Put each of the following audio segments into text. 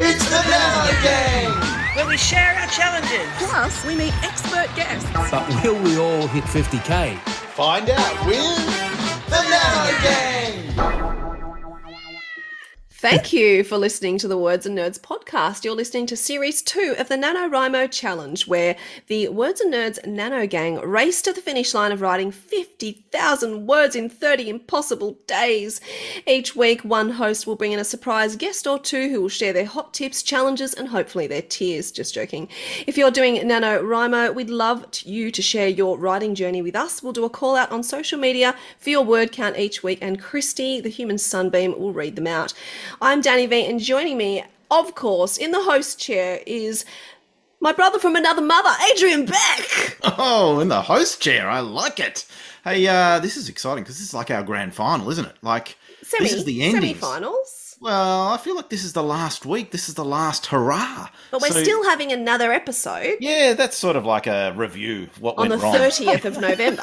It's the Nano Gang! where we share our challenges. Plus, we meet expert guests. But will we all hit 50k? Find out with the Nano Gang! Thank you for listening to the Words and Nerds podcast. You're listening to series two of the NaNoWriMo Challenge, where the Words and Nerds Nano Gang race to the finish line of writing 50,000 words in 30 impossible days. Each week, one host will bring in a surprise guest or two who will share their hot tips, challenges, and hopefully their tears. Just joking. If you're doing NaNoWriMo, we'd love to- you to share your writing journey with us. We'll do a call out on social media for your word count each week, and Christy, the human sunbeam, will read them out. I'm Danny V, and joining me, of course, in the host chair is my brother from another mother, Adrian Beck. Oh, in the host chair. I like it. Hey, uh, this is exciting because this is like our grand final, isn't it? Like, Semi, this is the ending. semi-finals. Well, I feel like this is the last week. This is the last hurrah. But we're So- still having another episode Yeah, that's sort of like a review what on the went wrong. 30th of November.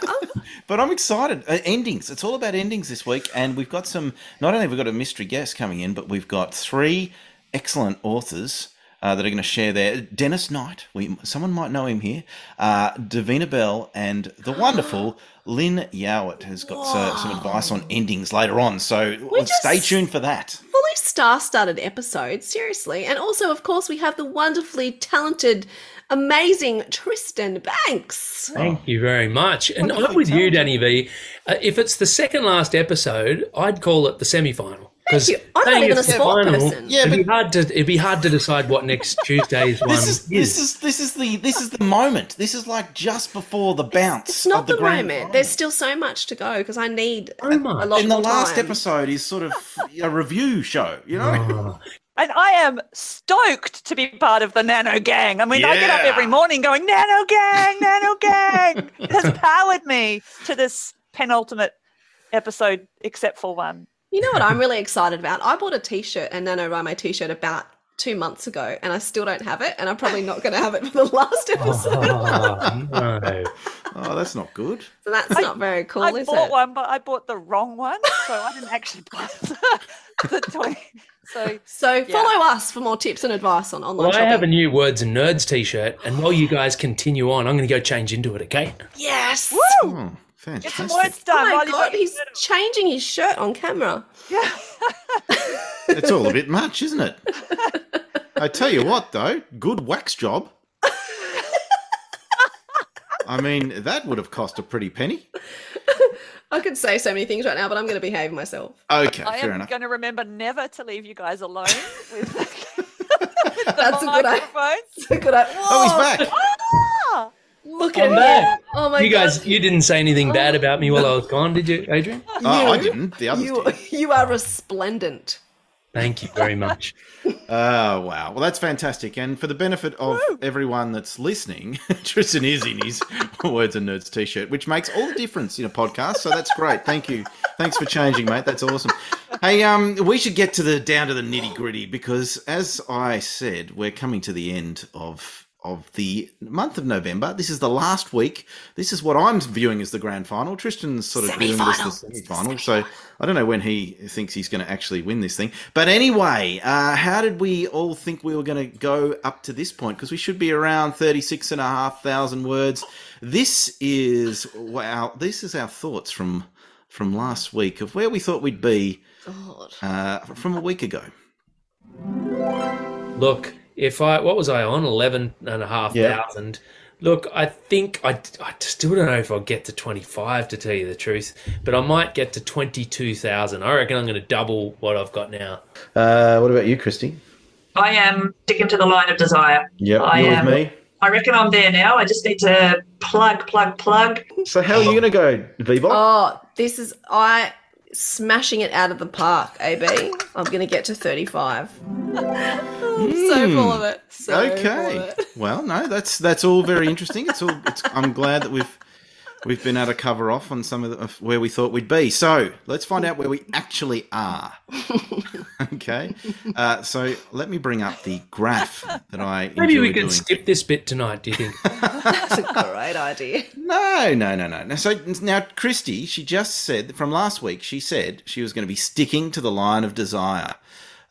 But I'm excited. Uh, endings. It's all about endings this week, and we've got some. Not only have we got a mystery guest coming in, but we've got three excellent authors. Uh, that are going to share their Dennis Knight. We someone might know him here. Uh, Davina Bell and the wonderful Lyn Yeowart has got uh, some advice on endings later on. So just- stay tuned for that. Fully star-studded episode, seriously. And also, of course, we have the wonderfully talented, amazing Tristan Bancks. Thank you very much. And I'm with you. Danny V. Uh, if it's the second last episode, I'd call it the semi final. Thank you. I'm not even a sport person. Yeah, it'd be but- hard to it'd be hard to decide what next Tuesday's one This is this is this is the this is the moment. This is like just before the bounce. It's not of the, the, grand moment. final. There's still so much to go because I need So a, much. a lot and the last time. episode is sort of a review show, you know? Oh, And I am stoked to be part of the Nano Gang. I mean, I get up every morning going, Nano Gang, Nano Gang. it has powered me to this penultimate episode, except for one. You know what I'm really excited about? I bought a t-shirt, and then I a NaNoWriMo t-shirt about two months ago, and I still don't have it, and I'm probably not going to have it for the last oh, episode. oh, no. Oh, that's not good. So that's not very cool, I is bought it? I bought one, but I bought the wrong one, so I didn't actually buy the, the toy. So So follow us for more tips and advice on online Well, I have a new Words and Nerds t-shirt, and while you guys continue on, I'm going to go change into it. Okay? Yes. Hmm. Oh, get some fantastic. words done. Oh my while god, he's shirt changing his shirt on camera. Yeah. It's all a bit much, isn't it? I tell you what, though, good wax job. I mean, that would have cost a pretty penny. I could say so many things right now, but I'm going to behave myself. Okay, I fair am enough. going to remember never to leave you guys alone with, with the That's a good idea. microphones. Good. I- Oh, he's back. Look I'm at back. him. Oh my you god. guys, you didn't say anything bad about me while I was gone, did you, Adrian? Oh, I didn't. The others you, did. you are resplendent. Thank you very much. Oh, wow. Well, that's fantastic. And for the benefit of everyone that's listening, Tristan is in his Words and Nerds t shirt, which makes all the difference in a podcast. So that's great. Thank you. Thanks for changing, mate. That's awesome. Hey, um, we should get to the down to the nitty gritty because, as I said, we're coming to the end of of the month of November. This is the last week. This is what I'm viewing as the grand final. Tristan's sort of viewing this Semi-final. as the semi-final. So I don't know when he thinks he's going to actually win this thing. But anyway, uh, how did we all think we were going to go up to this point? Because we should be around 36 and a half thousand words. This is wow. This is our thoughts from from last week of where we thought we'd be uh, from a week ago. Look, if I what was I on eleven and a half Yeah. thousand. Look, I think I, I still don't know if I'll get to twenty five to tell you the truth, but I might get to twenty two thousand. I reckon I'm going to double what I've got now. Uh, what about you, Christy? I am sticking to the line of desire. Yep, I you're am. with me. I reckon I'm there now. I just need to plug, plug, plug. So how are you going to go, Bebop? Oh, this is I smashing it out of the park, AB. I'm going to get to 35. I'm so full of it. So full of okay. it. Well, no, that's that's all very interesting. It's all. It's, I'm glad that we've we've been able to cover off on some of, the, of where we thought we'd be. So let's find out where we actually are. okay. Uh, so let me bring up the graph that I Maybe we enjoy can doing. skip this bit tonight. Do you think? That's a great idea. No, no, no, no. Now, so now, Christy, she just said from last week. She said she was going to be sticking to the line of desire.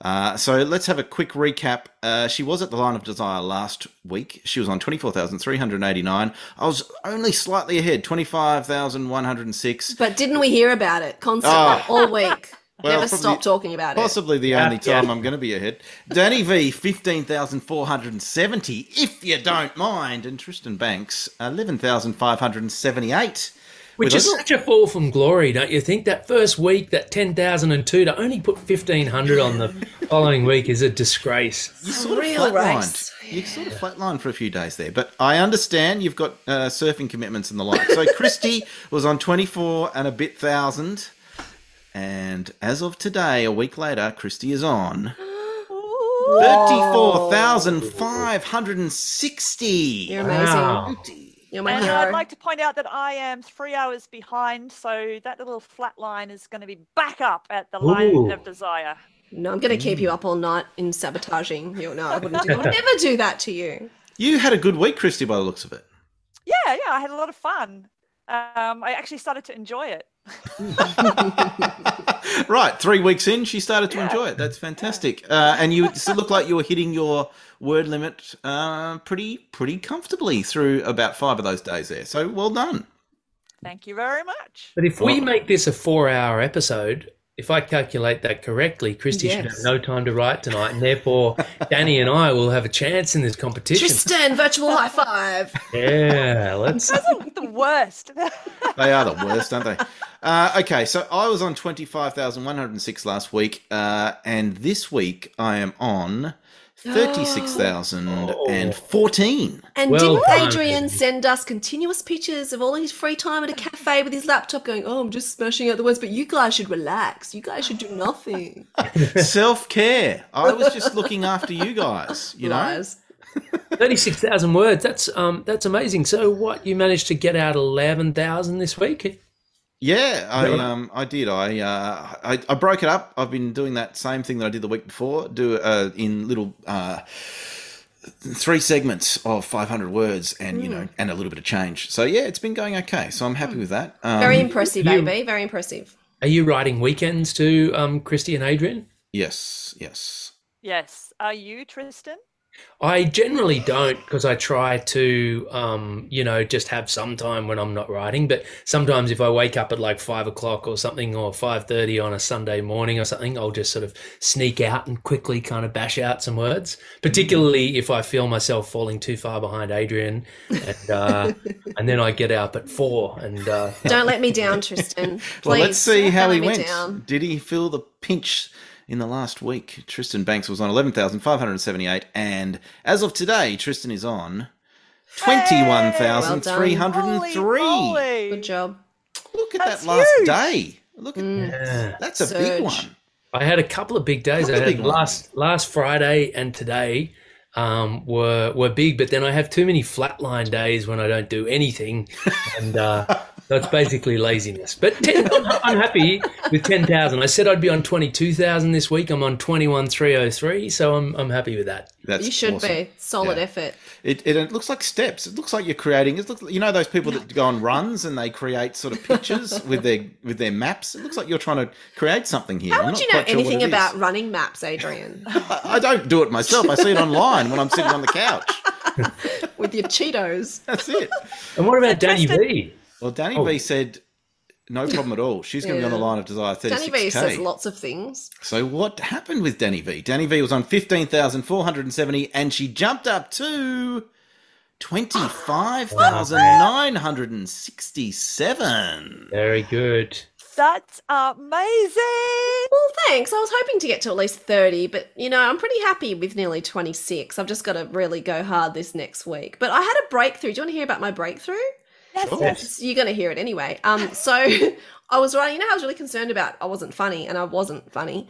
Uh, so let's have a quick recap. Uh, she was at the line of desire last week. She was on 24,389. I was only slightly ahead, 25,106. But didn't we hear about it constantly Oh. all week? Well, Never stop talking about it. Possibly the Yeah, only time yeah. I'm going to be ahead. Danny V, 15,470, if you don't mind. And Tristan Bancks, 11,578. Which is such a fall from glory, don't you think? That first week, that 10,002, to only put 1,500 on the following week is a disgrace. You sort of real flatlined. You sort of flatlined for a few days there, but I understand you've got uh, surfing commitments and the like. So Christy was on twenty four and a bit thousand, and as of today, a week later, Christy is on thirty four thousand five hundred and sixty. You're amazing. Wow. You're my And hero. I'd like to point out that I am three hours behind, so that little flat line is going to be back up at the line of desire. no, I'm going to keep you up all night in sabotaging you. No, I wouldn't do I would never do that to you. You had a good week, Christy, by the looks of it. Yeah, yeah, I had a lot of fun. Um, I actually started to enjoy it. right, three weeks in, she started to enjoy it. That's fantastic. Uh, and you still look like you were hitting your word limit uh, pretty pretty comfortably through about five of those days there. So well done. Thank you very much. But if we make this a four hour episode, if I calculate that correctly, Christy should have no time to write tonight, and therefore Danny and I will have a chance in this competition. Tristan, virtual high five. Yeah, let's. Those are the worst. They are the worst, aren't they? Uh, okay, so I was on 25,106 last week, uh, and this week I am on 36,014. And Well didn't done. Adrian send us continuous pictures of all his free time at a cafe with his laptop going, Oh, I'm just smashing out the words, but you guys should relax. You guys should do nothing. Self care. I was just looking after you guys, you know? Lies. Thirty-six thousand words. That's um, that's amazing. So, what you managed to get out eleven thousand this week? Yeah, I Really? um I did. I, uh, I I broke it up. I've been doing that same thing that I did the week before. Do uh, in little uh, three segments of 500 words, and you know, and a little bit of change. So yeah, it's been going okay. So I'm happy with that. Um, Very impressive, you- AB. Very impressive. Are you writing weekends to um, Christy and Adrian? yes, yes. yes. Are you, Tristan? I generally don't because I try to, um, you know, just have some time when I'm not writing. But sometimes if I wake up at like five o'clock or something, or five thirty on a Sunday morning or something, I'll just sort of sneak out and quickly kind of bash out some words. Particularly if I feel myself falling too far behind Adrian, and uh, and then I get up at four and uh, Don't let me down, Tristan. Please. Well, let's see Don't how let he me went. down. Did he feel the pinch in the last week? Tristan Bancks was on 11,578, and as of today, Tristan is on 21,303. Holy Good job. Look at That's that last huge. day. Look at mm. yeah. that's a big one. I had a couple of big days. I Couple of had last last Friday and today um, were were big, but then I have too many flatline days when I don't do anything, and uh, that's basically laziness. But 10, I'm, I'm happy with ten thousand. I said I'd be on twenty two thousand this week. I'm on twenty one three oh three, so I'm I'm happy with that. That's You should awesome. be. Solid Yeah. effort. It, it, it looks like steps. It looks like you're creating. It looks, you know those people that go on runs and they create sort of pictures with their with their maps. It looks like you're trying to create something here. How I'm would not you know quite sure what anything about running maps, Adrian? I, I don't do it myself. I see it online when I'm sitting on the couch. With your Cheetos. That's it. And what about Danny Tristan- V? Well, Danny Oh. V said no problem at all. She's going to be on the line of desire 36k. Danny V says lots of things. So what happened with Danny V? Danny V was on 15,470 and she jumped up to 25,967. Very good. That's amazing. Well, thanks. I was hoping to get to at least 30, but you know, I'm pretty happy with nearly 26. I've just got to really go hard this next week. But I had a breakthrough. Do you want to hear about my breakthrough? Yes, Sure. yes. You're going to hear it anyway. Um, so I was writing, you know, I was really concerned about I wasn't funny, and I wasn't funny.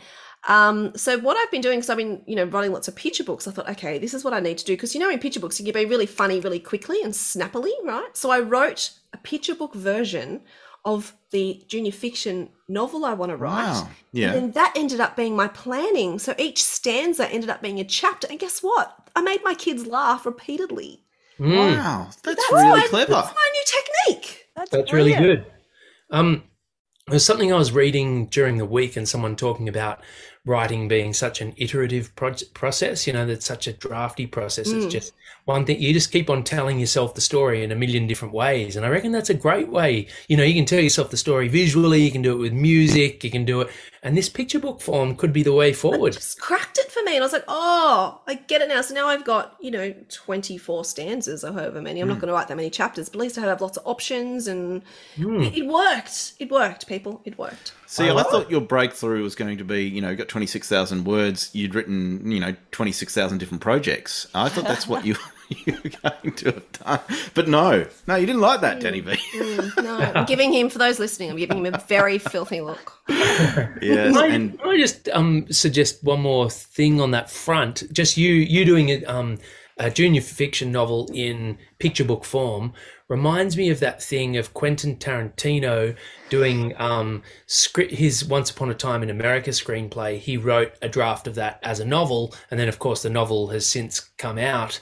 Um, so what I've been doing, because I've been, you know, writing lots of picture books, I thought, okay, this is what I need to do. Because you know, in picture books, you can be really funny really quickly and snappily, right? So I wrote a picture book version of the junior fiction novel I want to write. Wow. Yeah. And then that ended up being my planning. So each stanza ended up being a chapter. And guess what? I made my kids laugh repeatedly. Mm. Wow. That's, That's really my- clever. That's my new technique. That's, That's really good. Um, there's something I was reading during the week, and someone talking about writing being such an iterative pro- process, you know, that's such a drafty process. Mm. It's just one thing. You just keep on telling yourself the story in a million different ways. And I reckon that's a great way. You know, you can tell yourself the story visually, you can do it with music, you can do it. And this picture book form could be the way forward. just cracked it for me. And I was like, oh, I get it now. So now I've got, you know, 24 stanzas or however many. I'm not hmm. going to write that many chapters, but at least I have lots of options and it, it worked. It worked, people. It worked. See, I, thought your breakthrough was going to be, you know, you got 26,000 words, you'd written, you know, 26,000 different projects. I thought that's what you, you were going to have done. But no, no, you didn't like that, Danny V. No, I'm giving him, for those listening, I'm giving him a very filthy look. yes, Can I, and can I just um, suggest one more thing on that front? Just you you doing a, um, a junior fiction novel in picture book form reminds me of that thing of Quentin Tarantino doing um, script his Once Upon a Time in America screenplay. He wrote a draft of that as a novel, and then of course the novel has since come out.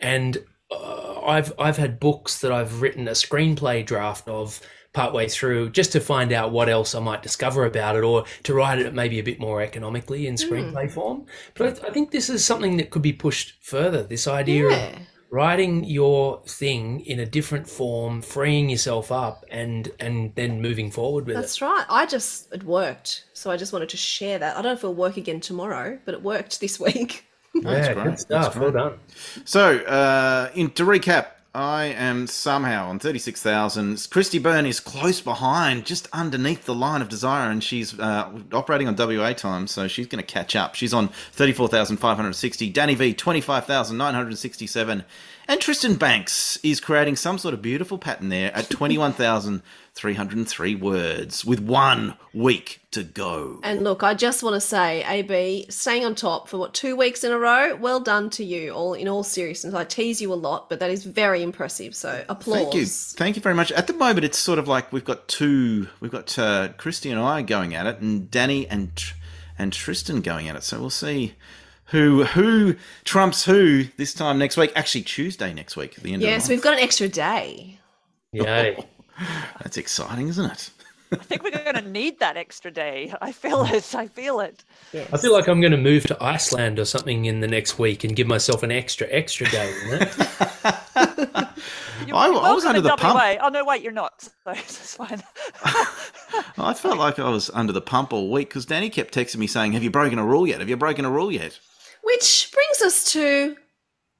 And uh, I've I've had books that I've written a screenplay draft of partway through just to find out what else I might discover about it or to write it maybe a bit more economically in screenplay form. But I, I think this is something that could be pushed further. This idea Yeah. of writing your thing in a different form, freeing yourself up, and and then moving forward with it. That's right. I just, it worked. So I just wanted to share that. I don't know if it'll work again tomorrow, but it worked this week. That's yeah, great. good That's stuff. Well done. So, uh, in, to recap, I am somehow on 36,000. Christy Byrne is close behind, just underneath the line of desire, and she's uh, operating on WA time, so she's going to catch up. She's on 34,560. Danny V, 25,967. And Tristan Bancks is creating some sort of beautiful pattern there at 21,303 words with one week to go. And look, I just want to say, AB, staying on top for what, two weeks in a row? Well done to you, all in all seriousness. I tease you a lot, but that is very impressive. So applause. Thank you, thank you very much. At the moment, it's sort of like we've got two. We've got uh, Christy and I going at it, and Danny and and Tristan going at it. So we'll see who who trumps who this time next week. Actually, Tuesday next week at the end Yes, of the we've got an extra day. Yay. That's exciting, isn't it? I think we're going to need that extra day. I feel it. I feel it. I feel like I'm going to move to Iceland or something in the next week and give myself an extra extra day. You know? You're, I- you're I was under in the pump. WA. Oh no, wait, you're not. So it's fine. I felt like I was under the pump all week because Danny kept texting me saying, "Have you broken a rule yet? Have you broken a rule yet?" Which brings us to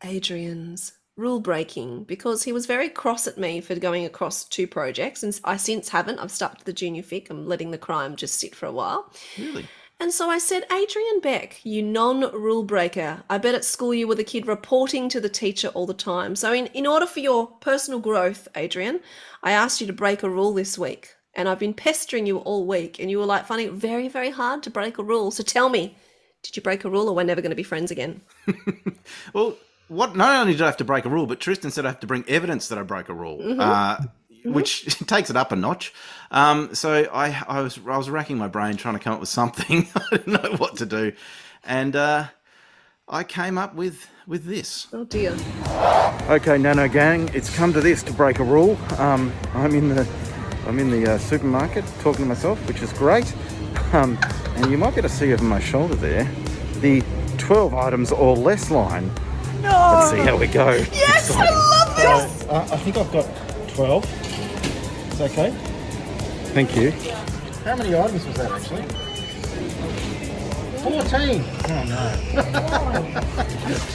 Adrian's rule breaking because he was very cross at me for going across two projects, and I since haven't. I've stuck to the junior fic. I'm letting the crime just sit for a while. Really? And so I said, Adrian Beck, you non rule breaker. I bet at school you were the kid reporting to the teacher all the time. So, in, in order for your personal growth, Adrian, I asked you to break a rule this week. And I've been pestering you all week, and you were like finding it very, very hard to break a rule. So tell me, did you break a rule or we're never going to be friends again? Well, what? Not only did I have to break a rule, but Tristan said I have to bring evidence that I broke a rule, uh, which takes it up a notch. Um, so I, I was, I was racking my brain trying to come up with something. I didn't know what to do, and uh, I came up with with this. Oh dear. Okay, Nano Gang, it's come to this to break a rule. Um, I'm in the I'm in the uh, supermarket talking to myself, which is great. Um, and you might be able to see over my shoulder there the 12 items or less line. No. Let's see how we go. Yes, I love this! Uh, I think I've got 12. It's okay. Thank you. How many items was that actually? 14. Oh no.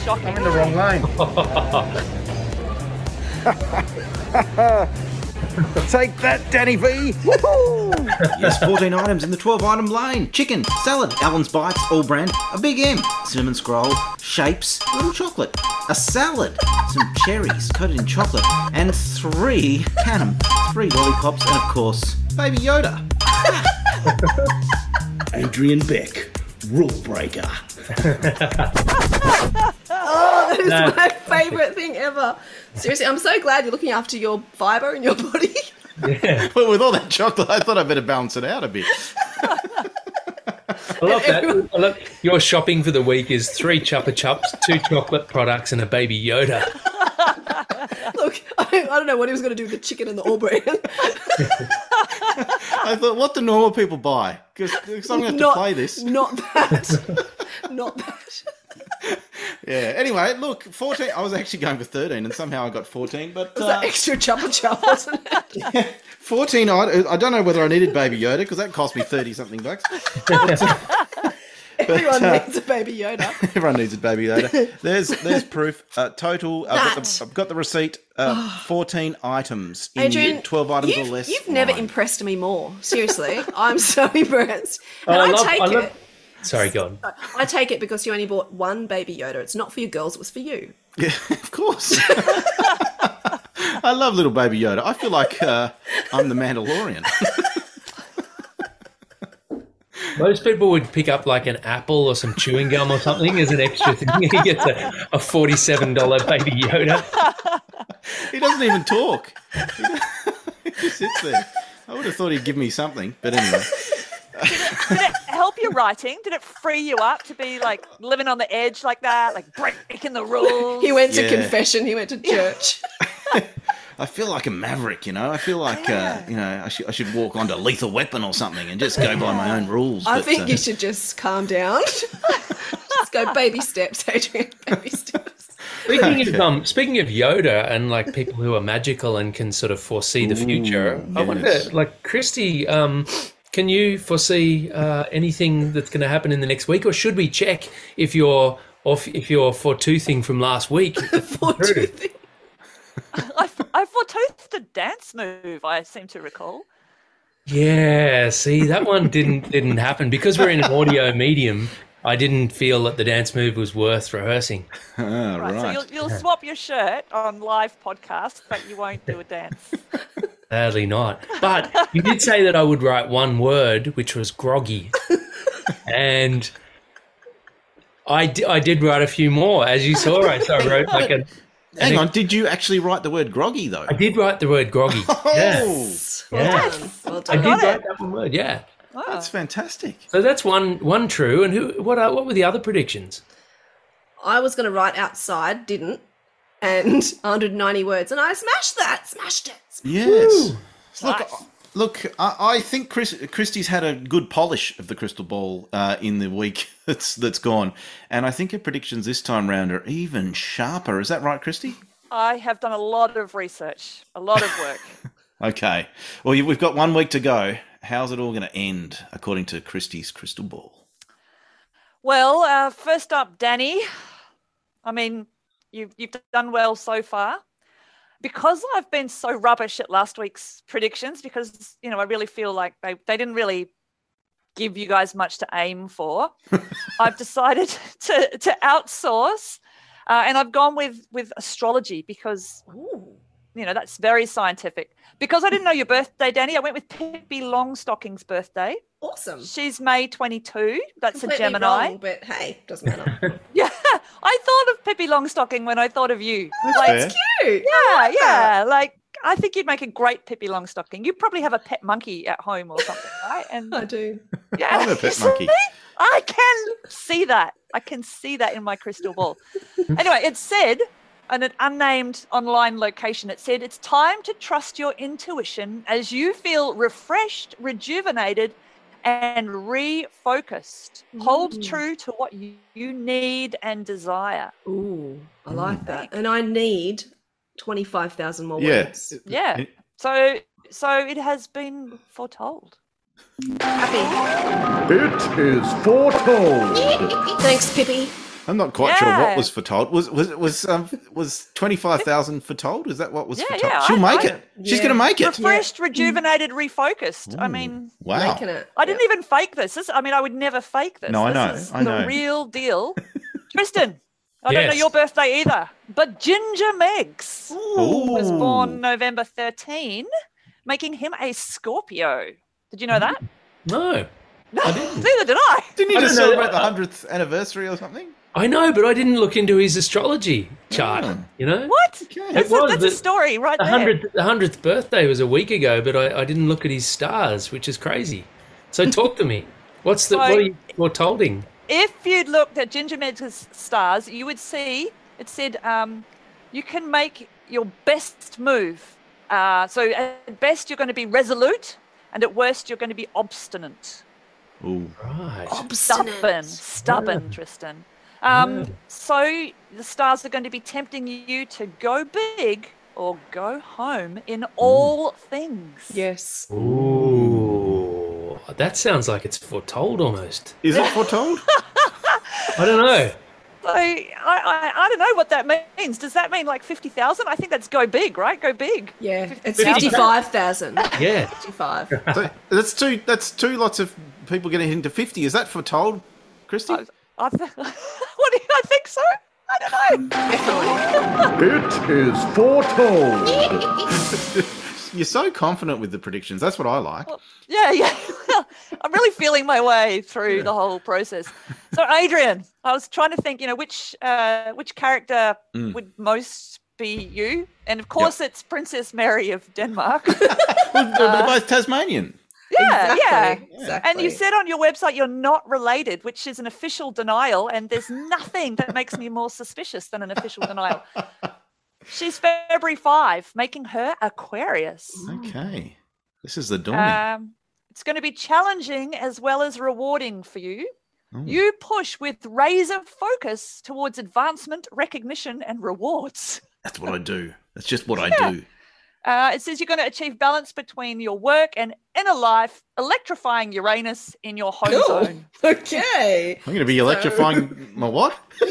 Shocking. I'm in the wrong lane. Take that, Danny V! Woohoo! yes, 14 items in the 12 item lane. Chicken, salad, Allen's Bites, All-Bran, a big M, cinnamon scroll, shapes, little chocolate, a salad, some cherries coated in chocolate, and three Canham, three lollipops, and of course, Baby Yoda. Adrian Beck, rule breaker. Oh, that is No. my favourite thing ever. Seriously, I'm so glad you're looking after your fibre in your body. Yeah. Well, with all that chocolate, I thought I'd better balance it out a bit. I love that. I love, your shopping for the week is three Chupa Chups, two chocolate products, and a baby Yoda. Look, I, I don't know what he was going to do with the chicken and the All-Bran. I thought, what do normal people buy? Because I'm going to have to play this. Not that. Not that. Yeah. Anyway, look, 14. I was actually going for 13, and somehow I got 14. But Was uh, that extra Chupa Chup, wasn't it? 14. I, I don't know whether I needed Baby Yoda because that cost me 30 something bucks. Everyone uh, needs a baby Yoda. Everyone needs a Baby Yoda. There's there's proof. Uh, total. I've got, the, I've got the receipt. Uh, 14 items. In Adrian, 12 items or less. You've never line. impressed me more. Seriously, I'm so impressed. And I I, love- take I love- it. Sorry, go on. I take it because you only bought one baby Yoda. It's not for your girls. It was for you. Yeah, of course. I love little Baby Yoda. I feel like uh, I'm the Mandalorian. Most people would pick up like an apple or some chewing gum or something as an extra thing. He gets a, a forty-seven dollar baby Yoda. He doesn't even talk. He just sits there. I would have thought he'd give me something, but anyway. Writing? Did it free you up to be like living on the edge like that, like breaking the rules? He went to Yeah. confession. He went to church. I feel like a maverick, you know. I feel like uh, you know I should I should walk onto Lethal Weapon or something and just go by my own rules. I but, think uh, you should just calm down. just go baby steps, Adrian. Baby steps. Speaking of um, speaking of Yoda and like people who are magical and can sort of foresee the future, I wonder, yes. like Christy, um, can you foresee uh, anything that's going to happen in the next week, or should we check if you're off if you're fortoothing from last week? Fortoothing. I, I foretoothed a dance move. I seem to recall. Yeah, see that one didn't didn't happen because we're in an audio medium. I didn't feel that the dance move was worth rehearsing. ah, Right, right. so you'll, you'll swap your shirt on live podcast, but you won't do a dance. Sadly not. But you did say that I would write one word, which was groggy. and I, I did write a few more, as you saw. I, so I wrote like a. Hang an- on, did you actually write the word groggy though? I did write the word groggy. Oh. Yeah. Oh, Well Yeah. done. Well I did got it. write that one word, yeah. Wow. that's fantastic. So that's one one true. And who? What? Are, what were the other predictions? I was going to write outside, didn't, and 190 words, and I smashed that. Smashed it. Yes. Look, Nice. look. I, I think Chris, Christie's had a good polish of the crystal ball uh, in the week that's that's gone, and I think her predictions this time round are even sharper. Is that right, Christy? I have done a lot of research, a lot of work. Okay. Well, you- we've got one week to go. How's it all going to end, according to Christie's crystal ball? well, uh, first up, Danny. I mean, you've you've done well so far. Because I've been so rubbish at last week's predictions, because you know I really feel like they, they didn't really give you guys much to aim for. I've decided to to outsource, uh, and I've gone with with astrology because Ooh. you know that's very scientific. Because I didn't know your birthday, Danny, I went with Pippi Longstocking's birthday. Awesome. She's May 22. That's Completely a Gemini. wrong, but hey, doesn't matter. Yeah, I thought of Pippi Longstocking when I thought of you. That's like, fair. Cute. yeah, yeah. Like, I think you'd make a great Pippi Longstocking. You probably have a pet monkey at home or something, right? And I do. yeah, I'm a pet monkey. I can see that. I can see that in my crystal ball. anyway, it said on an unnamed online location, it said it's time to trust your intuition as you feel refreshed, rejuvenated, and refocused. Hold Mm. true to what you, you need and desire. Ooh, I like that. And I need 25,000 more Yeah. words. Yeah. So so it has been foretold. Happy. It is foretold. Thanks, Pippi. I'm not quite sure what was foretold. Was was was um was twenty five thousand foretold? Is that what was Yeah, foretold? yeah, She'll I- make I- it. She's going to make it. Refreshed, rejuvenated, refocused. I mean, wow. Making it. I didn't even fake this. this. I mean, I would never fake this. No, I know, Is I know. the real deal. Tristan, I don't know your birthday either, but Ginger Meggs was born November 13, making him a Scorpio. Did you know that? No, No, I didn't. neither did I. Didn't you I just know. celebrate the hundredth anniversary or something? I know, but I didn't look into his astrology chart. Oh. You know, What? Okay. That's, It a, that's a story right the there. hundredth the hundredth birthday was a week ago, but I, I didn't look at his stars, which is crazy. So talk to me. What's the what are you foretolding? if you'd looked at Ginger Meggs' stars, you would see it said um, you can make your best move. Uh, so at best, you're going to be resolute. and at worst, you're going to be obstinate. Ooh. Right. Obstinate. Stubborn, stubborn, Tristan. Um, So the stars are going to be tempting you to go big or go home in all things. Yes. Ooh, that sounds like it's foretold almost. Is it foretold? I don't know. So I, I, I don't know what that means. Does that mean like 50,000? I think that's go big, right? Go big. Yeah. It's 50,000. 55,000. Yeah. 55. so that's two. That's two lots of people getting into fifty. Is that foretold, Christy? I, I th- what do you, I think so? I don't know. Definitely. It is foretold. You're so confident with the predictions. That's what I like. Yeah, yeah. I'm really feeling my way through the whole process. So, Adrian, I was trying to think, you know, which uh, which character Mm. would most be you? And of course, it's Princess Mary of Denmark. Well, they're both Tasmanian. Yeah, yeah. Exactly. Exactly. And you said on your website you're not related, which is an official denial. And there's nothing that makes me more suspicious than an official denial. She's February 5, making her Aquarius. Okay, this is the dawning. Um, it's going to be challenging as well as rewarding for you. Ooh. You push with razor focus towards advancement, recognition, and rewards. That's what I do. That's just what I do. Uh, it says you're going to achieve balance between your work and inner life, electrifying Uranus in your home Cool. zone. Okay. I'm going to be electrifying my what?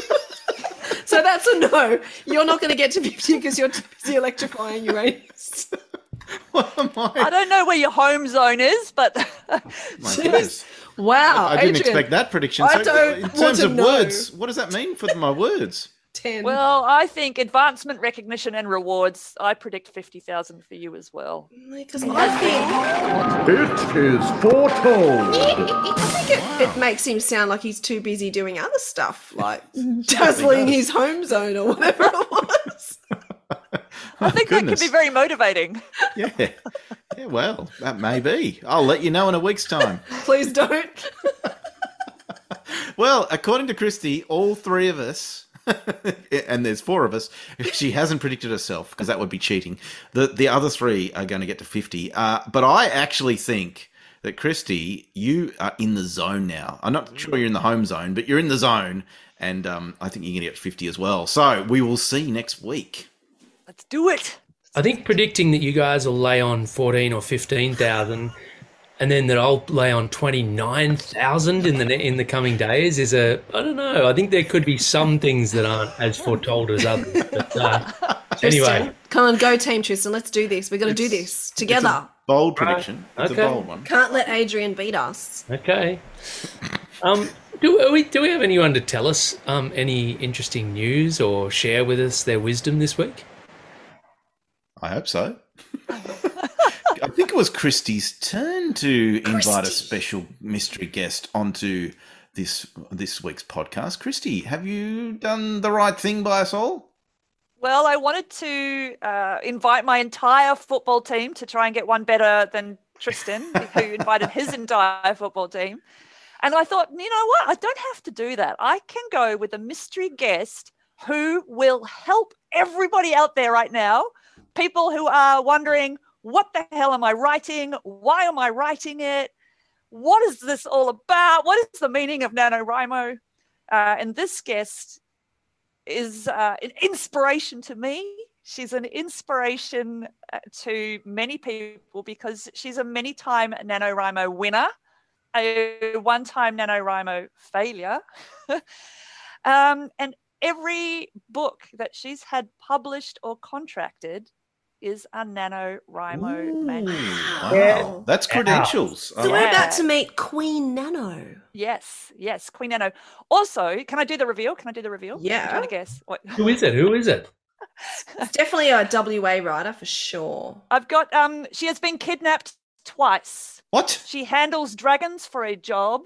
So that's a no. You're not going to get to 50 because you're too busy electrifying Uranus. What am I I? don't know where your home zone is, but My goodness. Wow. I didn't Adrian, expect that prediction. I So, don't in want terms to of know. words, what does that mean for my words? 10. well, I think advancement, recognition, and rewards. I predict fifty thousand for you as well. because I think, It is foretold. I think it, it makes him sound like he's too busy doing other stuff, like dazzling his home zone or whatever it was. I think that could be very motivating. Yeah. Yeah, well, that may be. I'll let you know in a week's time. Please don't. Well, according to Christy, all three of us, and there's four of us, she hasn't predicted herself because that would be cheating. The the other three are going to get to 50. Uh, but I actually think that Christy, you are in the zone now. I'm not sure you're in the home zone, but you're in the zone, and um, I think you're going to get 50 as well. So we will see next week. Let's do it. I think predicting that you guys will lay on 14 or 15,000 and then that I'll lay on 29,000 in the in the coming days is a I don't know. I think there could be some things that aren't as foretold as others. But uh, anyway, come on, go team Tristan. Let's do this. We're going to do this together. Bold prediction. It's Okay. a bold one. Can't let Adrian beat us. okay. Um, do are we do we have anyone to tell us um, any interesting news or share with us their wisdom this week? I hope so. I think it was Christie's turn to invite a special mystery guest onto this this week's podcast. Christy, have you done the right thing by us all? Well, I wanted to uh, invite my entire football team to try and get one better than Tristan, who invited his entire football team. And I thought, you know what? I don't have to do that. I can go with a mystery guest who will help everybody out there right now. People who are wondering, what the hell am I writing? Why am I writing it? What is this all about? What is the meaning of NaNoWriMo? Uh, and this guest is uh, an inspiration to me. She's an inspiration uh, to many people because she's a many time NaNoWriMo winner, a one time NaNoWriMo failure. um, and every book that she's had published or contracted is a NaNoWriMo manuscript. Wow, that's credentials. I So we're about to meet Queen Nano. Yes, yes, Queen Nano. Also, can I do the reveal? Can I do the reveal? Yeah. I'm trying to guess. What? Who is it? Who is it? It's definitely a WA writer for sure. I've got um she has been kidnapped twice. What? She handles dragons for a job.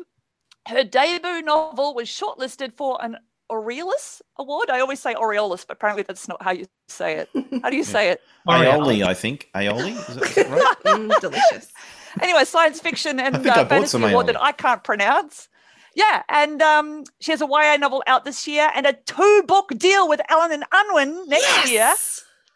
Her debut novel was shortlisted for an Aurealis Award. I always say Aureolus, but apparently that's not how you say it. How do you say it? Aioli, I think. Aioli? Is that, is that right? Mm, delicious. Anyway, science fiction and I uh, bought fantasy award aioli. that I can't pronounce. Yeah, and um, she has a YA novel out this year and a two book deal with Allen and Unwin next year.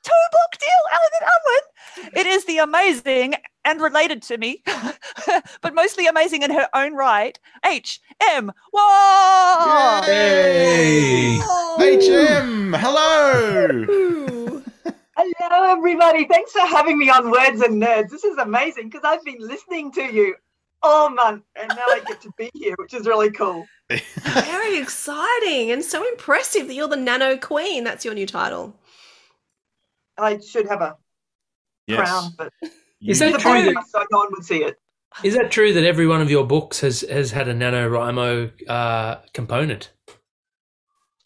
Two book deal, Allen and Unwin. It is the amazing and related to me, but mostly amazing in her own right, H M. Whoa! Hey. HM, hello. Hello, everybody. Thanks for having me on Words and Nerds. This is amazing because I've been listening to you all month and now I get to be here, which is really cool. Very exciting and so impressive that you're the Nano Queen. That's your new title. I should have a Yes. crown, but Is that true that- so no one would see it. Is that true that every one of your books has has had a NaNoWriMo uh, component?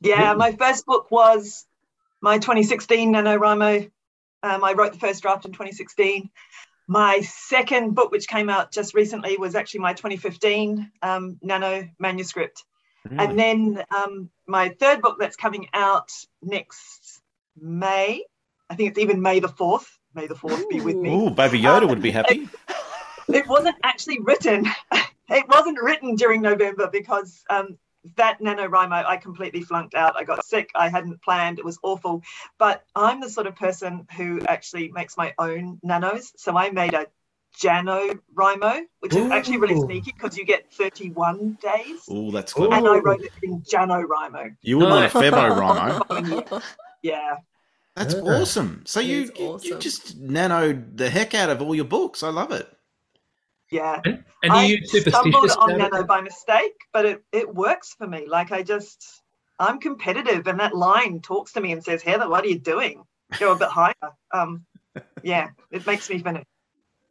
Yeah, my first book was my 2016 NaNoWriMo. Um, I wrote the first draft in 2016. My second book, which came out just recently, was actually my 2015 um, Nano manuscript. Really? And then um, my third book that's coming out next May, I think it's even May the 4th. May the 4th be with me. Ooh, Baby Yoda would be happy. It wasn't actually written. it wasn't written during November because um, that NaNoWriMo I completely flunked out. I got sick. I hadn't planned. It was awful. But I'm the sort of person who actually makes my own nanos. So I made a Jano Rimo, which is actually really sneaky because you get 31 days. Oh, that's Ooh. good. And I wrote it in JaNoWriMo. You would want a. Febo Rhino. Yeah. That's Yeah. awesome. So you, is you you just nanoed the heck out of all your books. I love it. Yeah. And, and are I you stumbled on Nano by mistake, but it, it works for me. Like I just, I'm competitive, and that line talks to me and says, "Heather, what are you doing? Go a bit higher." Um, yeah, it makes me finish.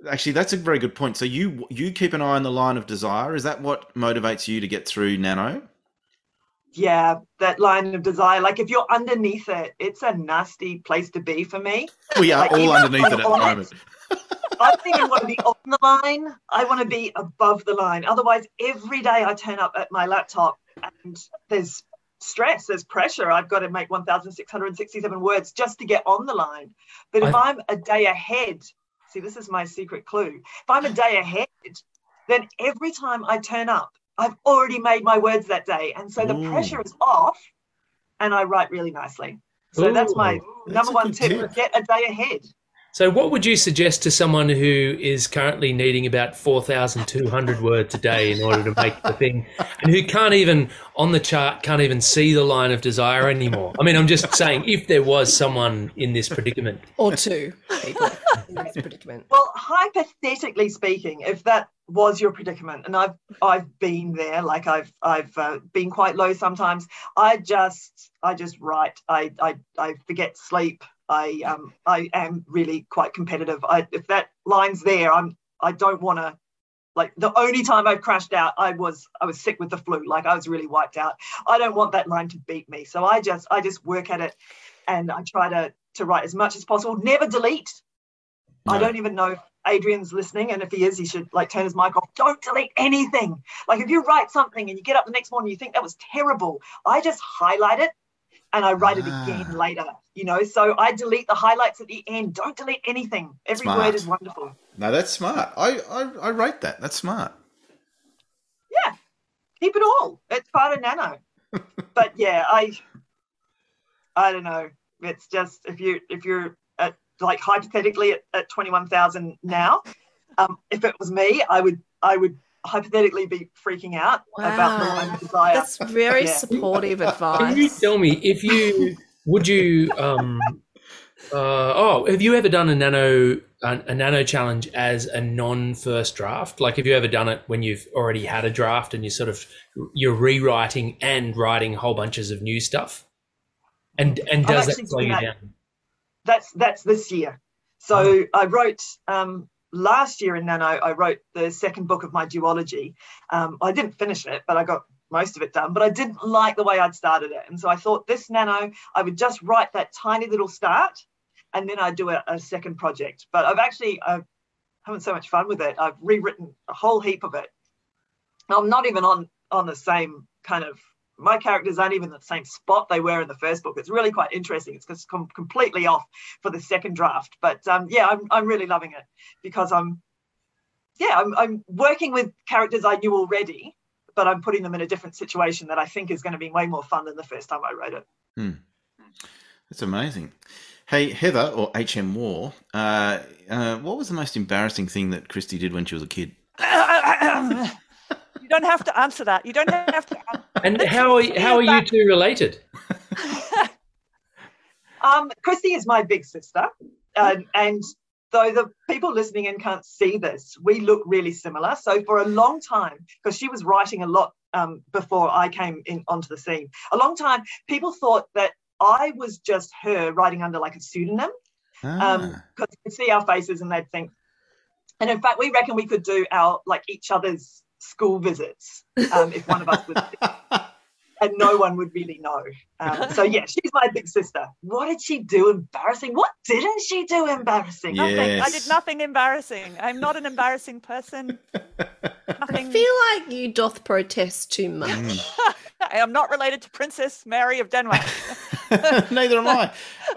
Actually, that's a very good point. So you you keep an eye on the line of desire. Is that what motivates you to get through nano? Yeah, that line of desire. Like if you're underneath it, it's a nasty place to be for me. We are Like, all underneath it at the moment. I think I want to be on the line. I want to be above the line. Otherwise, every day I turn up at my laptop and there's stress, there's pressure. I've got to make 1,667 words just to get on the line. But if I'm a day ahead, see, this is my secret clue. If I'm a day ahead, then every time I turn up, I've already made my words that day. And so the Ooh. pressure is off and I write really nicely. So that's my Ooh, that's number one tip tip. get a day ahead. So, what would you suggest to someone who is currently needing about 4,200 words a day in order to make the thing, and who can't even, on the chart, can't even see the line of desire anymore? I mean, I'm just saying, if there was someone in this predicament, Or two people in this predicament. Well, hypothetically speaking, if that was your predicament, and I've I've been there, like I've I've uh, been quite low sometimes. I just I just write. I I I forget sleep. I um I am really quite competitive. I if that line's there, I'm I don't want to. Like the only time I've crashed out, I was I was sick with the flu. Like I was really wiped out. I don't want that line to beat me. So I just I just work at it, and I try to to write as much as possible. Never delete. I don't even know if Adrian's listening, and if he is, he should like turn his mic off. Don't delete anything. Like if you write something and you get up the next morning, you think that was terrible. I just highlight it and I write it Ah. again later. You know, so I delete the highlights at the end. Don't delete anything. Every Smart. word is wonderful. No, that's smart. I, I I rate that. That's smart. Yeah, keep it all. It's part of Nano. but yeah, I I don't know. It's just if you if you're at like hypothetically at, at twenty one thousand now, um, if it was me, I would I would hypothetically be freaking out about the Wow. line of desire. That's very Yeah. supportive advice. can you tell me if you would you um uh, oh have you ever done a nano a, a nano challenge as a non first draft like have you ever done it when you've already had a draft and you sort of you're rewriting and writing whole bunches of new stuff and and does that slow you that. down that's that's this year. So I wrote um, last year in Nano. I wrote the second book of my duology. Um, I didn't finish it, but I got most of it done. But I didn't like the way I'd started it, and so I thought this Nano, I would just write that tiny little start, and then I'd do a, a second project. But I've actually I've having so much fun with it. I've rewritten a whole heap of it. I'm not even on on the same kind of my characters aren't even in the same spot they were in the first book. It's really quite interesting. It's just com- completely off for the second draft. But um, yeah, I'm, I'm really loving it because I'm, yeah, I'm, I'm working with characters I knew already, but I'm putting them in a different situation that I think is going to be way more fun than the first time I wrote it. That's amazing. Hey, Heather or HM Waugh, uh, uh, what was the most embarrassing thing that Christy did when she was a kid? you don't have to answer that. You don't have to. Answer. And how are, how are you two related? Um, Christy is my big sister, and, and though the people listening in can't see this, we look really similar. So for a long time, because she was writing a lot um, before I came in onto the scene, a long time people thought that I was just her writing under like a pseudonym because Ah, um, you could see our faces and they'd think. And in fact, we reckon we could do our like each other's school visits um, if one of us was and no one would really know. Um, so yeah, she's my big sister. What did she do embarrassing? What didn't she do embarrassing? Yeah. Nothing. I did nothing embarrassing. I'm not an embarrassing person. I feel like you doth protest too much. Mm. I am not related to Princess Mary of Denmark. Neither am I.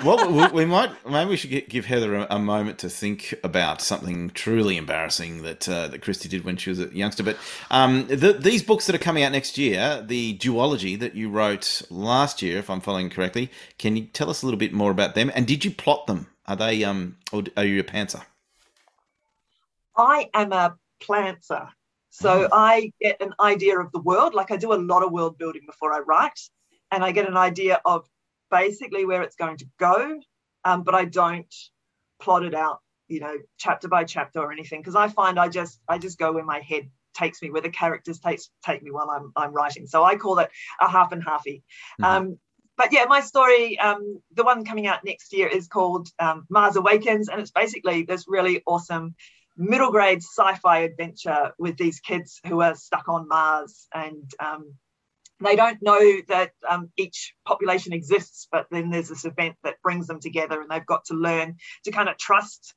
Well, we, we might maybe we should get, give Heather a, a moment to think about something truly embarrassing that uh, that Christy did when she was a youngster. But um, the, these books that are coming out next year, the duology that you wrote last year, if I'm following correctly, can you tell us a little bit more about them? And did you plot them? Are they um, or are you a pantser? I am a planter. So I get an idea of the world. Like I do a lot of world building before I write, and I get an idea of basically where it's going to go. Um, but I don't plot it out, you know, chapter by chapter or anything, because I find I just I just go where my head takes me, where the characters takes take me while I'm I'm writing. So I call it a half and halfy. Mhm. Um, but yeah, my story, um, the one coming out next year is called um, Mars Awakens, and it's basically this really awesome middle grade sci-fi adventure with these kids who are stuck on Mars and um, they don't know that um, each population exists, but then there's this event that brings them together and they've got to learn to kind of trust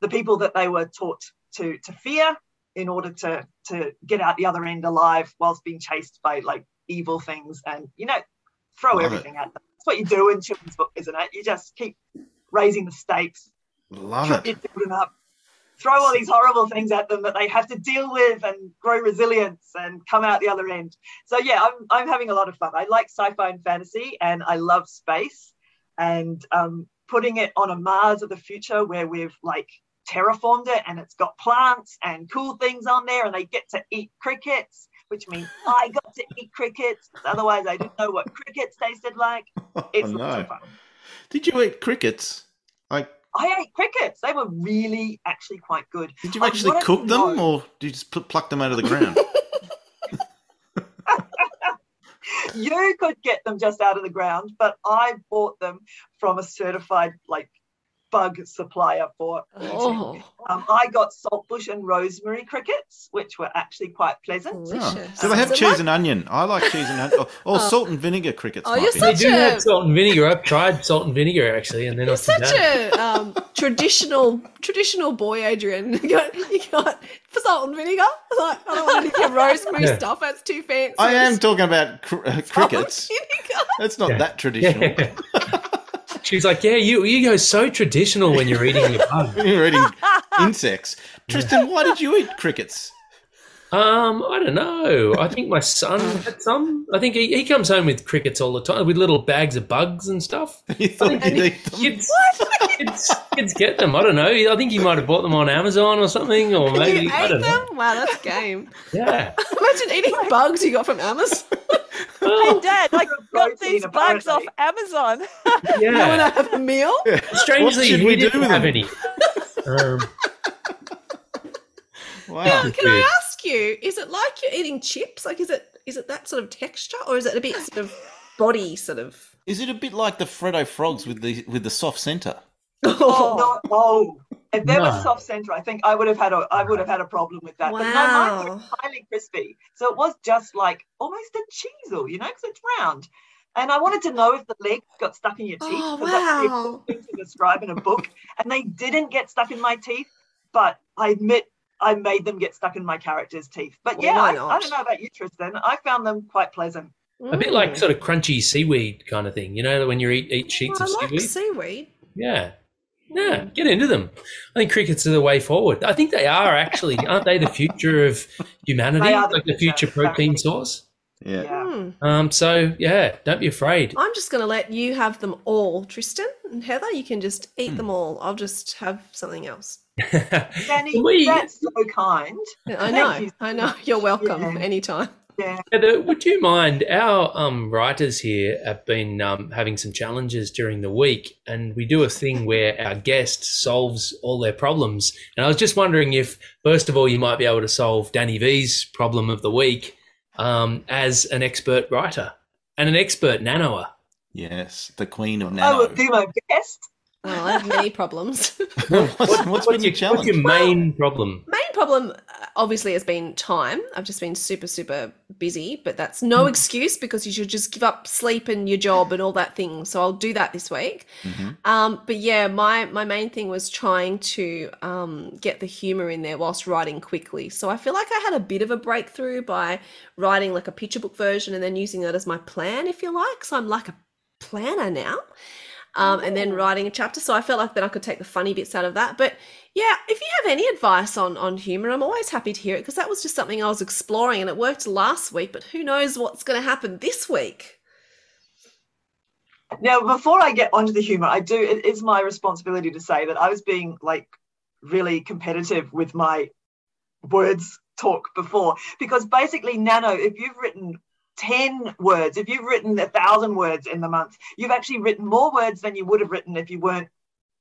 the people that they were taught to, to fear in order to, to get out the other end alive whilst being chased by like evil things and, you know, throw Love it. everything at them. That's what you do in children's book, isn't it? You just keep raising the stakes, Love it. building up, throw all these horrible things at them that they have to deal with and grow resilience and come out the other end. So yeah, I'm I'm having a lot of fun. I like sci-fi and fantasy, and I love space, and um, putting it on a Mars of the future where we've like terraformed it and it's got plants and cool things on there, and they get to eat crickets. Which means I got to eat crickets. Otherwise, I didn't know what crickets tasted like. It's Oh, no. of fun. Did you eat crickets? Like, I ate crickets. They were really actually quite good. did you actually cook them, know- or did you just pl- pluck them out of the ground? you could get them just out of the ground, but I bought them from a certified like bug supplier for. Oh, Um, I got saltbush and rosemary crickets, which were actually quite pleasant. delicious. Do they have So cheese my- and onion? I like cheese and onion. Or, or salt and vinegar crickets. Oh, you're be such They do a- have salt and vinegar. I've tried salt and vinegar actually, and they're You're such a um, traditional traditional boy, Adrian. You got, you got for salt and vinegar. Like, I don't want any of your rosemary Yeah. stuff. That's too fancy. I am talking about cr- uh, Salt and crickets. vinegar. That's not Yeah. that traditional. She's like, yeah, you you go so traditional when you're eating your bug. You're eating insects. Tristan, why did you eat crickets? Um, I don't know. I think my son had some. I think he, he comes home with crickets all the time, with little bags of bugs and stuff. You thought you'd eat them? Kids, kids, kids get them. I don't know. I think he might have bought them on Amazon or something, or maybe you I ate don't know. them? Wow, that's game. Yeah. Imagine eating bugs you got from Amazon. Hey, Dad, I got these bugs off apparently. Amazon. You want Yeah. to have a meal? Strangely, should he we do didn't with have them? any. Um, Wow. Can I ask you? Is it like you're eating chips? Like, is it is it that sort of texture, or is it a bit sort of body sort of? Is it a bit like the Freddo frogs with the with the soft centre? Oh, no, oh. If there No. was soft centre, I think I would have had a I would have had a problem with that. But no, mine Wow. was highly crispy, so it was just like almost a Cheezel, you know, because it's round. And I wanted to know if the leg got stuck in your oh, teeth. Oh, 'cause that's the wow. important thing to describe in a book. And they didn't get stuck in my teeth, but I admit I made them get stuck in my character's teeth. But Well, yeah, I, I don't know about you, Tristan. I found them quite pleasant. a bit like mm. sort of crunchy seaweed kind of thing. You know, when you eat eat sheets I of like seaweed. seaweed. Yeah. Yeah, get into them. I think crickets are the way forward. I think they are actually, aren't they the future of humanity? They are the like the future, future protein exactly. source? Yeah. Yeah. Hmm. Um, so yeah, don't be afraid. I'm just going to let you have them all, Tristan and Heather. You can just eat Hmm. them all. I'll just have something else. Danny, We- that's so kind. I know. you. I know. You're welcome Yeah. anytime. Yeah. Heather, would you mind? Our um, writers here have been um, having some challenges during the week, and we do a thing where our guest solves all their problems. And I was just wondering if, first of all, you might be able to solve Danny V's problem of the week um, as an expert writer and an expert nanoer. Yes, the queen of nano. I will do my best. Well, I have many problems. what's, what's been your challenge? What's your main problem? Main problem, uh, obviously, has been time. I've just been super, super busy, but that's no excuse because you should just give up sleep and your job and all that thing. So I'll do that this week. Mhm. Um, but yeah, my my main thing was trying to um, get the humor in there whilst writing quickly. So I feel like I had a bit of a breakthrough by writing like a picture book version and then using that as my plan, if you like. So I'm like a planner now. Um, and then writing a chapter. So I felt like then I could take the funny bits out of that. But yeah, if you have any advice on on humor, I'm always happy to hear it because that was just something I was exploring and it worked last week. But who knows what's going to happen this week? Now, before I get onto the humor, I do, it is my responsibility to say that I was being like really competitive with my words talk before because basically, Nano, if you've written 10 words, if you've written a thousand words in the month, you've actually written more words than you would have written if you weren't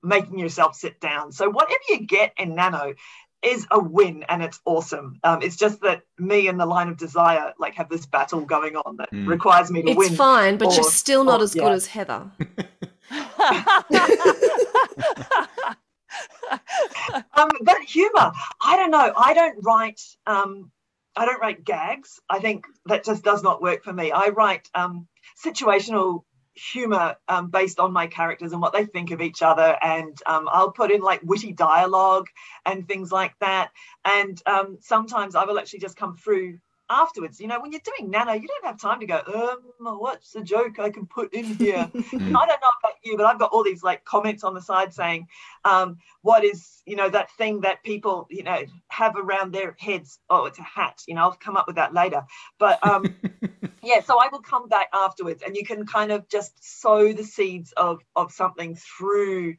making yourself sit down. So, whatever you get in Nano is a win and it's awesome. Um, it's just that me and the line of desire like have this battle going on that Mm. requires me to It's win. It's fine, but you're still not or- as good yeah. as Heather. um, but humor, I don't know. I don't write. Um, I don't write gags. I think that just does not work for me. I write um, situational humor um, based on my characters and what they think of each other, and um, I'll put in like witty dialogue and things like that. And um, sometimes I will actually just come through afterwards. You know, when you're doing nano, you don't have time to go. Um, what's the joke I can put in here? I don't know about you, but I've got all these like comments on the side saying, um, what is, you know, that thing that people, you know, have around their heads? Oh, it's a hat. You know, I'll come up with that later. But um, yeah, so I will come back afterwards and you can kind of just sow the seeds of, of something through.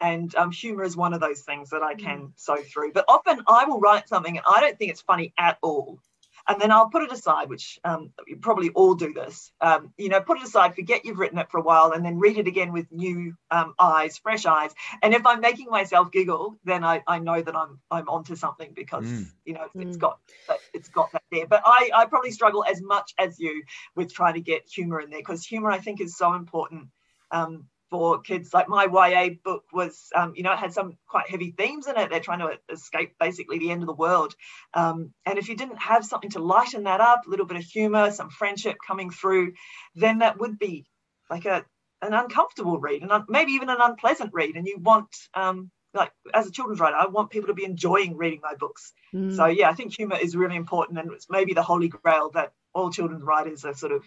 And um, humor is one of those things that I can sow through. But often I will write something and I don't think it's funny at all and then I'll put it aside, which um, you probably all do this. Um, you know, put it aside, forget you've written it for a while, and then read it again with new um, eyes, fresh eyes. And if I'm making myself giggle, then I, I know that I'm I'm onto something because Mm. you know it's Mm. got that, it's got that there. But I I probably struggle as much as you with trying to get humor in there because humor I think is so important. Um, for kids like my YA book was, um, you know, it had some quite heavy themes in it. They're trying to escape basically the end of the world. Um, and if you didn't have something to lighten that up, a little bit of humor, some friendship coming through, then that would be like a an uncomfortable read and un- maybe even an unpleasant read. And you want, um, like as a children's writer, I want people to be enjoying reading my books. Mm. So yeah, I think humor is really important, and it's maybe the holy grail that all children's writers are sort of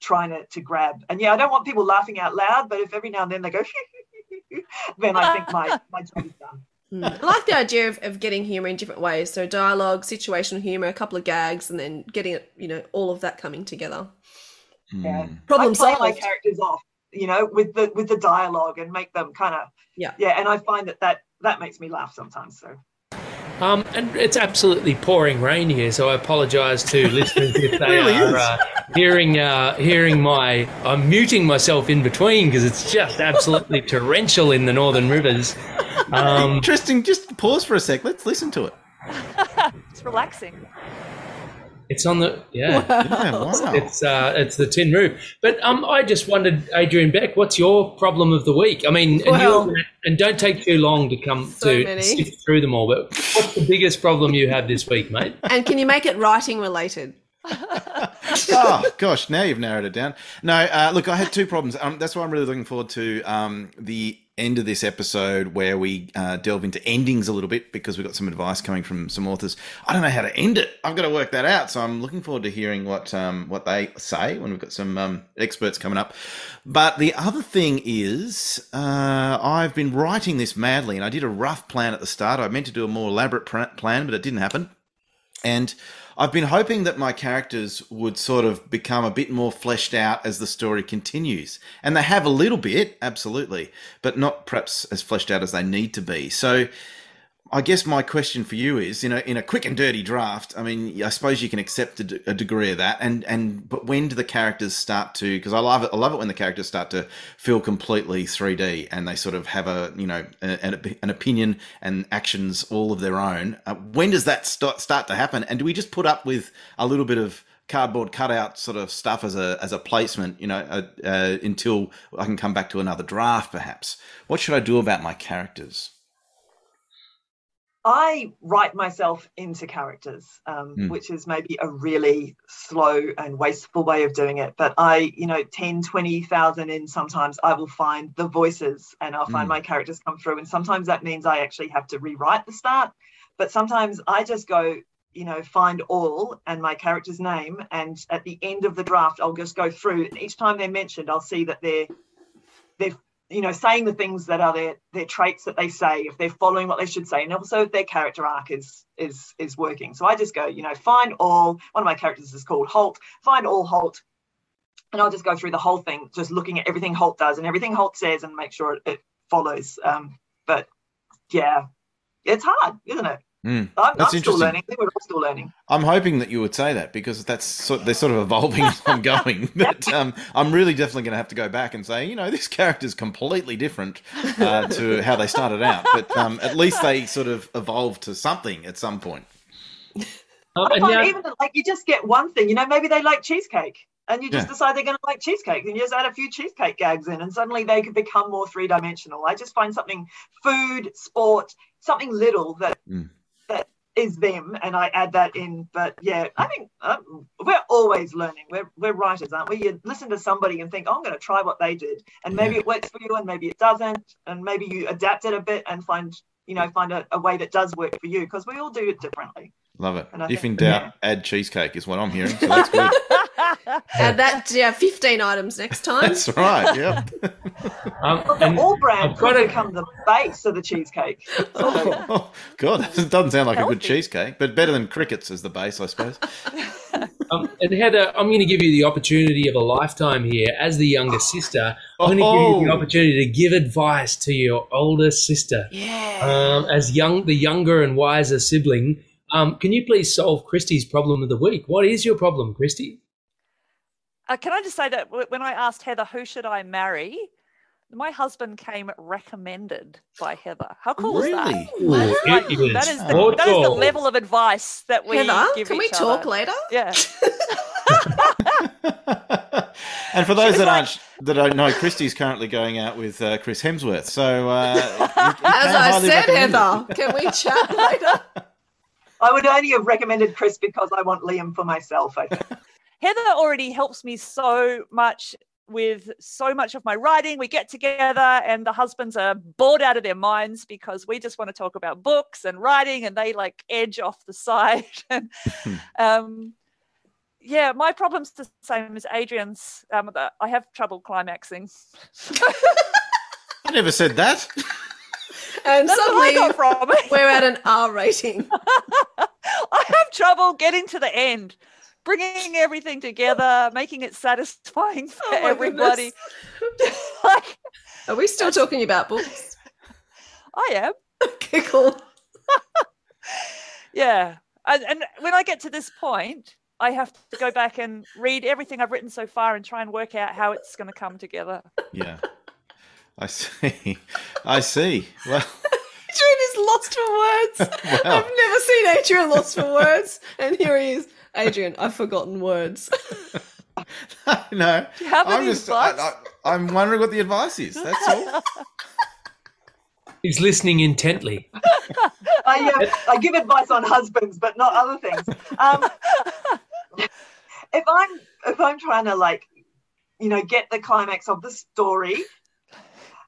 trying to, to grab. And yeah, I don't want people laughing out loud, but if every now and then they go, then I think my my job is done. Mm. I like the idea of, of getting humor in different ways. So dialogue, situational humor, a couple of gags, and then getting it, you know, all of that coming together. Yeah. Mm. Problem I play my characters off, you know, with the with the dialogue and make them kind of Yeah. yeah. And I find that that that makes me laugh sometimes. So Um, and it's absolutely pouring rain here, so I apologise to listeners if they really are uh, hearing uh, hearing my. I'm muting myself in between because it's just absolutely torrential in the northern rivers. Um, Interesting. Just pause for a sec. Let's listen to it. It's relaxing. It's on the yeah. Yeah, wow. It's uh, it's the tin roof. But um, I just wondered, Adrian Beck, what's your problem of the week? I mean, and, Well- you and don't take too long to come So to many. sift through them all. But what's the biggest problem you have this week, mate? And can you make it writing related? oh gosh, now you've narrowed it down. No, uh, look, I had two problems. Um, that's why I'm really looking forward to um, the end of this episode where we uh, delve into endings a little bit because we've got some advice coming from some authors. I don't know how to end it. I've got to work that out. So I'm looking forward to hearing what um, what they say when we've got some um, experts coming up. But the other thing is, uh, I've been writing this madly, and I did a rough plan at the start. I meant to do a more elaborate plan, but it didn't happen. And I've been hoping that my characters would sort of become a bit more fleshed out as the story continues. And they have a little bit, absolutely, but not perhaps as fleshed out as they need to be. So I guess my question for you is, you know, in a quick and dirty draft, I mean, I suppose you can accept a, d- a degree of that, and and but when do the characters start to? Because I love it, I love it when the characters start to feel completely 3D and they sort of have a, you know, an, an opinion and actions all of their own. Uh, when does that start start to happen? And do we just put up with a little bit of cardboard cutout sort of stuff as a as a placement, you know, uh, uh, until I can come back to another draft, perhaps? What should I do about my characters? I write myself into characters, um, Mm. which is maybe a really slow and wasteful way of doing it. But I, you know, 10, 20,000 in sometimes I will find the voices and I'll find Mm. my characters come through. And sometimes that means I actually have to rewrite the start. But sometimes I just go, you know, find all and my character's name. And at the end of the draft, I'll just go through. And each time they're mentioned, I'll see that they're they're you know saying the things that are their their traits that they say if they're following what they should say and also if their character arc is is is working. So i just go you know find all one of my characters is called holt find all holt and i'll just go through the whole thing just looking at everything holt does and everything holt says and make sure it, it follows. Um but yeah it's hard isn't it Mm. i'm, That's I'm still interesting. learning I think we're all still learning I'm hoping that you would say that because that's sort they're sort of evolving as I'm going. But um, I'm really definitely going to have to go back and say, you know, this character's completely different uh, to how they started out. But um, at least they sort of evolved to something at some point. Um, I and find now, even like you just get one thing, you know, maybe they like cheesecake and you just Yeah. decide they're going to like cheesecake and you just add a few cheesecake gags in and suddenly they could become more three dimensional. I just find something food, sport, something little that Mm. That is them and I add that in. But yeah, I think um, we're always learning. We're, we're writers, aren't we? You listen to somebody and think, oh, I'm going to try what they did. And maybe Yeah. it works for you and maybe it doesn't. And maybe you adapt it a bit and find, you know, find a, a way that does work for you because we all do it differently. Love it. If think- in doubt, add cheesecake is what I'm hearing. So that's good. Add that to our 15 items next time. that's right. Yep. um, Well, the and all brand I've got could a- become the base of the cheesecake. Oh, God, it doesn't sound like a good cheesecake, but better than crickets as the base, I suppose. Um, and Heather, I'm going to give you the opportunity of a lifetime here. As the younger sister, I'm going to give you the Oh. opportunity to give advice to your older sister. Yeah. Um, as young, the younger and wiser sibling, um, can you please solve Christy's problem of the week? What is your problem, Christy? Uh, can I just say that when I asked Heather, who should I marry? My husband came recommended by Heather. How cool is that? Really? Ooh, Like, it is that is the that is the level of advice that we Heather, give can we each talk other. later? Yeah. and for those that like- aren't that don't know, Christy's currently going out with uh, Chris Hemsworth. So, uh, you- you As I said. Heather, can we chat later? I would only have recommended Chris because I want Liam for myself. I think. Heather already helps me so much with so much of my writing. We get together, and the husbands are bored out of their minds because we just want to talk about books and writing, and they like edge off the side. and, um, yeah, my problem's the same as Adrian's. Um, I have trouble climaxing. I never said that. And That's what I suddenly got from it. we're at an R rating. I have trouble getting to the end, bringing everything together, making it satisfying for Oh everybody. like, Are we still talking about books? I am. Okay, cool. Yeah. And, and when I get to this point, I have to go back and read everything I've written so far and try and work out how it's going to come together. Yeah, I see. I see. Well, Adrian is lost for words. Wow. I've never seen Adrian lost for words. And here he is. Adrian, I've forgotten words. no. Do you have I'm any just. I, advice? I, I'm wondering what the advice is. That's all. He's listening intently. I, uh, I give advice on husbands, but not other things. Um, if I'm if I'm trying to like, you know, get the climax of the story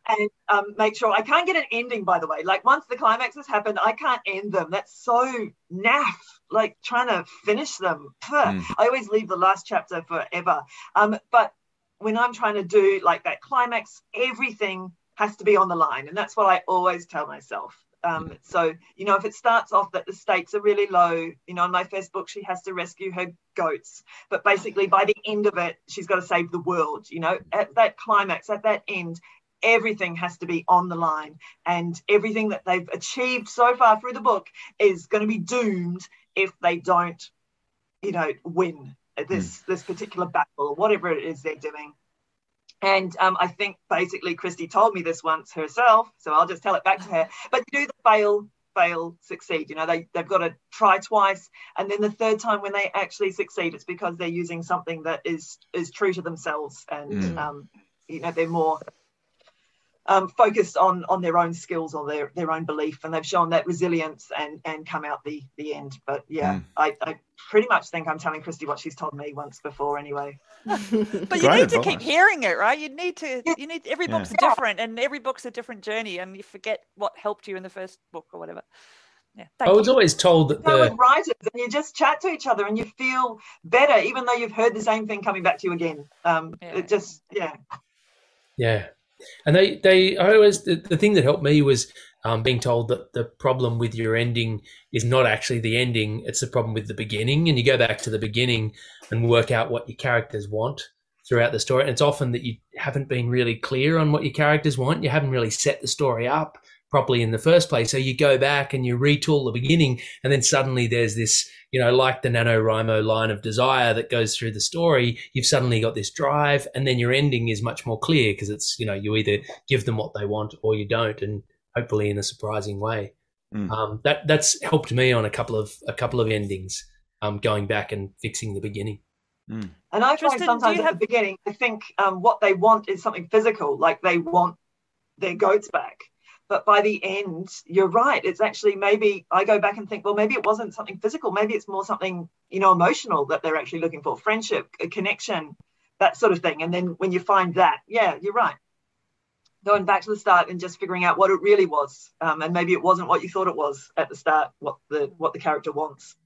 and um, make sure I can't get an ending. By the way, like once the climax has happened, I can't end them. That's so naff. Like trying to finish them. Mm. I always leave the last chapter forever. Um, but when I'm trying to do like that climax, everything has to be on the line, and that's what I always tell myself. Um, so, you know, if it starts off that the stakes are really low, you know, in my first book, she has to rescue her goats. But basically, by the end of it, she's got to save the world. You know, at that climax, at that end, everything has to be on the line. And everything that they've achieved so far through the book is going to be doomed if they don't, you know, win this, this particular battle or whatever it is they're doing. And um, I think basically Christy told me this once herself, so I'll just tell it back to her. But do the fail, fail, succeed. You know, they, they've got to try twice. And then the third time when they actually succeed, it's because they're using something that is is true to themselves and Mm. um, you know, they're more um, focused on on their own skills or their, their own belief and they've shown that resilience and and come out the the end. But yeah, Mm. I, I pretty much think I'm telling Christy what she's told me once before anyway. But you Great need to keep hearing it, right? You need to. You need every Yeah. book's different, and every book's a different journey, and you forget what helped you in the first book or whatever. Yeah, thank I was you. always told that go the with writers and you just chat to each other and you feel better even though you've heard the same thing coming back to you again um Yeah. it just yeah Yeah, and they they I always the, the thing that helped me was um, being told that the problem with your ending is not actually the ending; it's the problem with the beginning. And you go back to the beginning and work out what your characters want throughout the story. And it's often that you haven't been really clear on what your characters want. You haven't really set the story up properly in the first place. So you go back and you retool the beginning, and then suddenly there's this, you know, like the NaNoWriMo line of desire that goes through the story. You've suddenly got this drive, and then your ending is much more clear because it's, you know, you either give them what they want or you don't, and hopefully in a surprising way. Mm. Um, that that's helped me on a couple of a couple of endings. Um, going back and fixing the beginning. and i Tristan, find sometimes at have- the beginning i think um, what they want is something physical like they want their goats back but by the end you're right. It's actually maybe i go back and think well maybe it wasn't something physical. Maybe it's more something you know emotional that they're actually looking for. Friendship a connection that sort of thing. And then when you find that yeah you're right. Going back to the start and just figuring out what it really was um, and maybe it wasn't what you thought it was at the start what the what the character wants.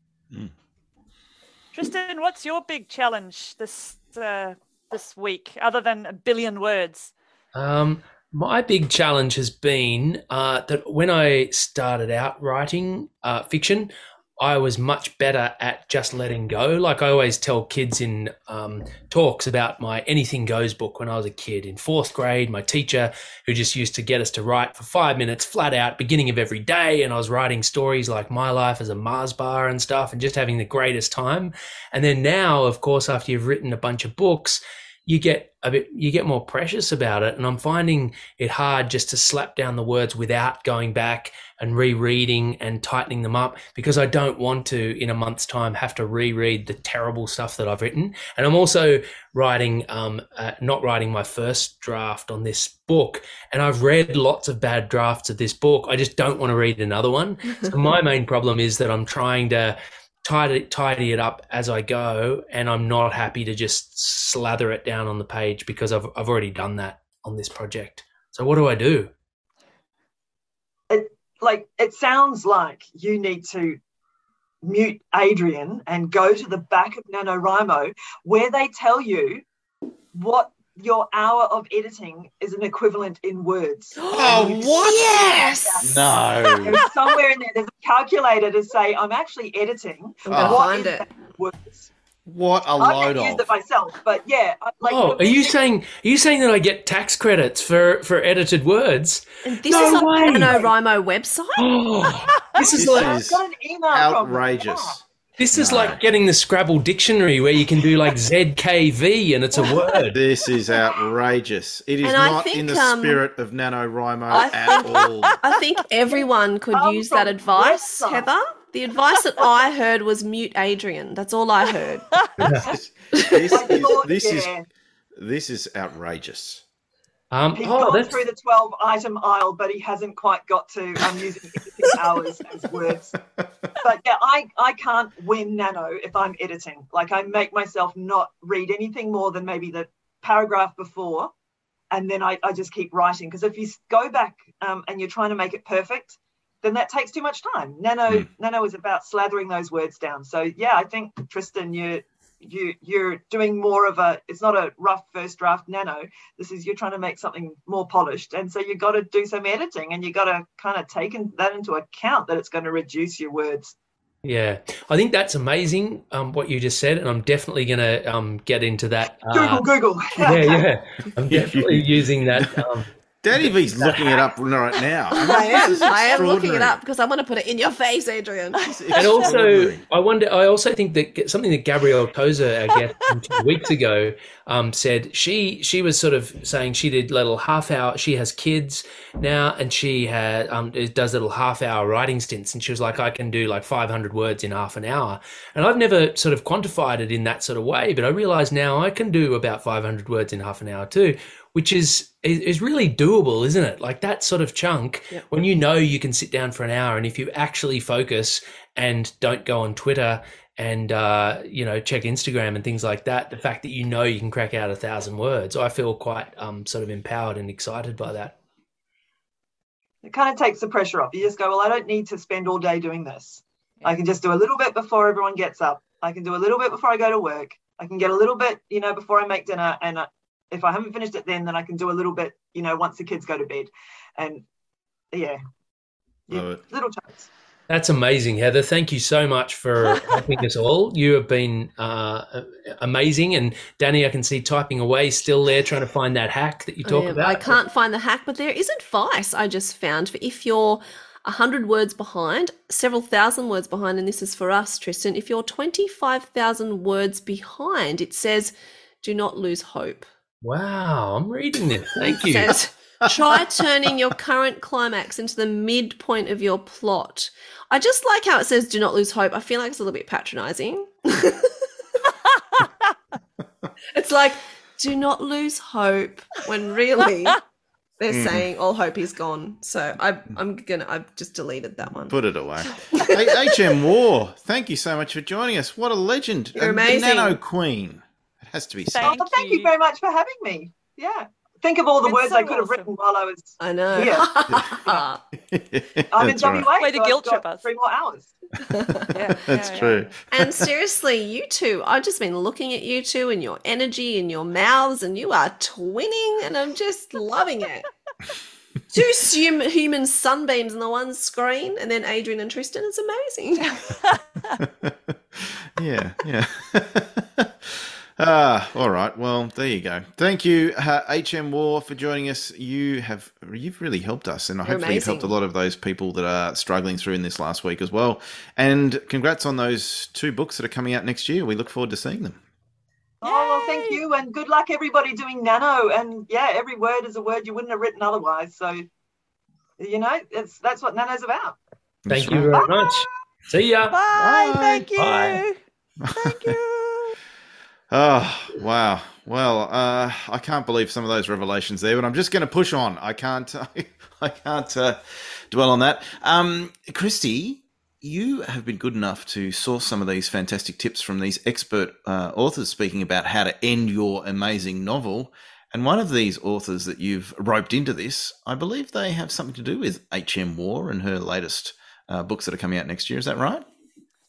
Tristan, what's your big challenge this uh, this week, other than a billion words? Um, my big challenge has been uh, that when I started out writing uh, fiction, I was much better at just letting go. Like I always tell kids in um, talks about my Anything Goes book when I was a kid in fourth grade. My teacher, who just used to get us to write for five minutes flat out, beginning of every day, and I was writing stories like my life as a Mars bar and stuff, and just having the greatest time. And then now, of course, after you've written a bunch of books, you get a bit you get more precious about it. And i'm finding it hard just to slap down the words without going back and rereading and tightening them up because i don't want to in a month's time have to reread the terrible stuff that i've written. And i'm also writing um uh, not writing my first draft on this book. And i've read lots of bad drafts of this book. I just don't want to read another one. So my main problem is that i'm trying to tidy, tidy it up as I go, and I'm not happy to just slather it down on the page because I've I've already done that on this project. So what do I do? like it sounds like you need to mute Adrian and go to the back of NaNoWriMo where they tell you what your hour of editing is an equivalent in words. Oh, And what? Yes. No. There's somewhere in there, there's a calculator to say, I'm actually editing. I'm Oh. What find is it. that in words? What a I've load never used of. it myself, but yeah. Like, oh, are you saying are you saying that I get tax credits for for edited words? And this No is on way. the NaNoWriMo website. Oh, this is This like I've is got an email from outrageous. This is No. like getting the Scrabble dictionary where you can do like ZKV and it's a word. This is outrageous. It is And I not in the um, spirit of NaNoWriMo I at all. I think everyone could Um, use that advice, website. Heather. The advice that I heard was mute Adrian. That's all I heard. this this is this is this is outrageous. Um, He's oh, gone that's through the 12 item aisle, but he hasn't quite got to um, using hours as words. But yeah, I, I can't win Nano if I'm editing. Like I make myself not read anything more than maybe the paragraph before. And then I, I just keep writing. Because if you go back um, and you're trying to make it perfect, then that takes too much time. Nano Hmm. Nano is about slathering those words down. So yeah, I think Tristan, you you you're doing more of a it's not a rough first draft nano this is you're trying to make something more polished and so you've got to do some editing and you've got to kind of take in, that into account that it's going to reduce your words Yeah, I think that's amazing. Um, what you just said, and I'm definitely going to um get into that. google Uh, google yeah, yeah, I'm definitely using that. Um, Danny V's looking it up right now. I am. I am looking it up because I want to put it in your face, Adrian. and also, I wonder. I also think that something that Gabrielle Tozer, I guess, two weeks ago, um, said she she was sort of saying she did little half hour. She has kids now, and she had um, does little half hour writing stints, and she was like, I can do like 500 words in half an hour, and I've never sort of quantified it in that sort of way, but I realise now I can do about 500 words in half an hour too. Which is, is really doable, isn't it? Like that sort of chunk when you know you can sit down for an hour, and if you actually focus and don't go on Twitter and uh, you know check Instagram and things like that, the fact that you know you can crack out a thousand words, I feel quite um, sort of empowered and excited by that. it kind of takes the pressure off. You just go well i don't need to spend all day doing this. I can just do a little bit before everyone gets up. I can do a little bit before i go to work. I can get a little bit you know before i make dinner and uh, if i haven't finished it then then i can do a little bit you know once the kids go to bed and yeah, yeah little chunks That's amazing, Heather. Thank you so much for helping us all. You have been uh, amazing, and Danny, I can see typing away still there, trying to find that hack that you talk I, am. about. I can't find the hack, but there is advice I just found for if you're 100 words behind, several thousand words behind, and this is for us, Tristan. If you're 25,000 words behind, it says, do not lose hope. Wow, I'm reading this. Thank you. says, try turning your current climax into the midpoint of your plot. I just like how it says, do not lose hope. I feel like it's a little bit patronizing. it's like, do not lose hope, when really they're Mm. saying all hope is gone. So I, I'm gonna, I've just deleted that one. Put it away. hey, HM Waugh, thank you so much for joining us. What a legend. You're And the amazing. Nano Queen. It has to be said. Thank oh, thank you. you. very much for having me yeah think of all the It's words so i could have written while i was I know. Yeah. I'm in That's right. wa Way to so I've guilt got trip us. three more hours Yeah, That's yeah, true. and seriously, you two, I've just been looking at you two and your energy and your mouths, and you are twinning, and I'm just loving it. Two hum- human sunbeams on the one screen, and then Adrian and Tristan. It's amazing. yeah, yeah. Ah, all right. Well, there you go. Thank you, uh, HM Waugh, for joining us. You have you've really helped us, and You're hopefully you've helped a lot of those people that are struggling through in this last week as well. And congrats on those two books that are coming out next year. We look forward to seeing them. Oh, well, thank you. And good luck, everybody doing nano. And yeah, every word is a word you wouldn't have written otherwise. So, you know, it's that's what nano's about. Thank That's you right. very much. See ya. Bye. Bye. Thank you. Bye. Thank you. Oh, wow. Well, uh, I can't believe some of those revelations there, but I'm just going to push on. I can't, I can't uh, dwell on that. Um, Christy, you have been good enough to source some of these fantastic tips from these expert uh, authors speaking about how to end your amazing novel. And one of these authors that you've roped into this, I believe they have something to do with H.M. Waugh and her latest uh, books that are coming out next year. Is that right?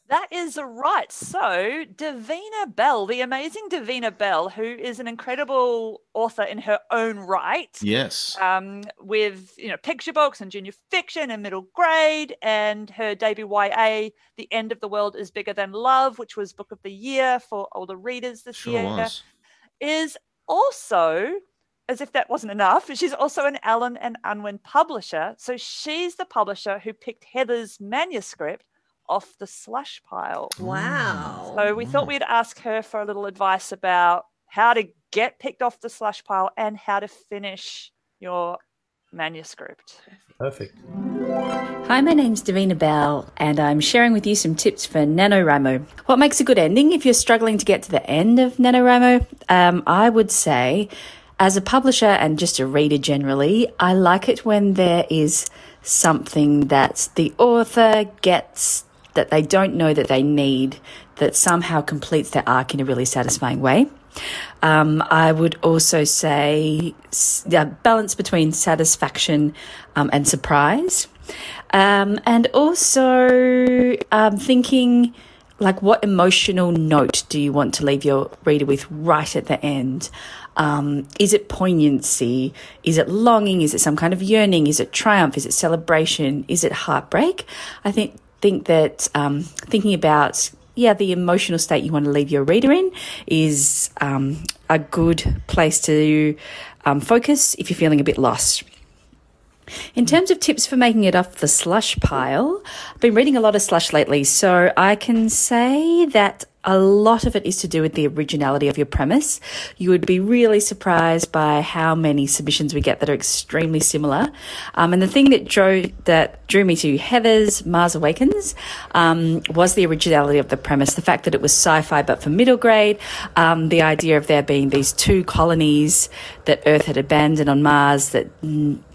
That is right. So, Davina Bell, the amazing Davina Bell, who is an incredible author in her own right, Yes. um, with you know picture books and junior fiction and middle grade, and her debut YA, "The End of the World Is Bigger Than Love," which was Book of the Year for older readers this Sure year, was. is also, as if that wasn't enough, she's also an Allen and Unwin publisher. So she's the publisher who picked Heather's manuscript off the slush pile. Wow. So we thought we'd ask her for a little advice about how to get picked off the slush pile and how to finish your manuscript. Perfect. Hi, my name's Davina Bell, and I'm sharing with you some tips for NaNoWriMo. What makes a good ending if you're struggling to get to the end of NaNoWriMo? Um, I would say, as a publisher and just a reader generally, I like it when there is something that the author gets that they don't know that they need that somehow completes their arc in a really satisfying way. Um, I would also say yeah, balance between satisfaction um, and surprise. Um, and also um, thinking like what emotional note do you want to leave your reader with right at the end? Um, is it poignancy? Is it longing? Is it some kind of yearning? Is it triumph? Is it celebration? Is it heartbreak? I think think that um, thinking about yeah the emotional state you want to leave your reader in is um, a good place to um, focus if you're feeling a bit lost. In terms of tips for making it off the slush pile, I've been reading a lot of slush lately, so I can say that a lot of it is to do with the originality of your premise. You would be really surprised by how many submissions we get that are extremely similar. Um, and the thing that drew that drew me to Heather's Mars Awakens um, was the originality of the premise, the fact that it was sci-fi but for middle grade, um, the idea of there being these two colonies that Earth had abandoned on Mars that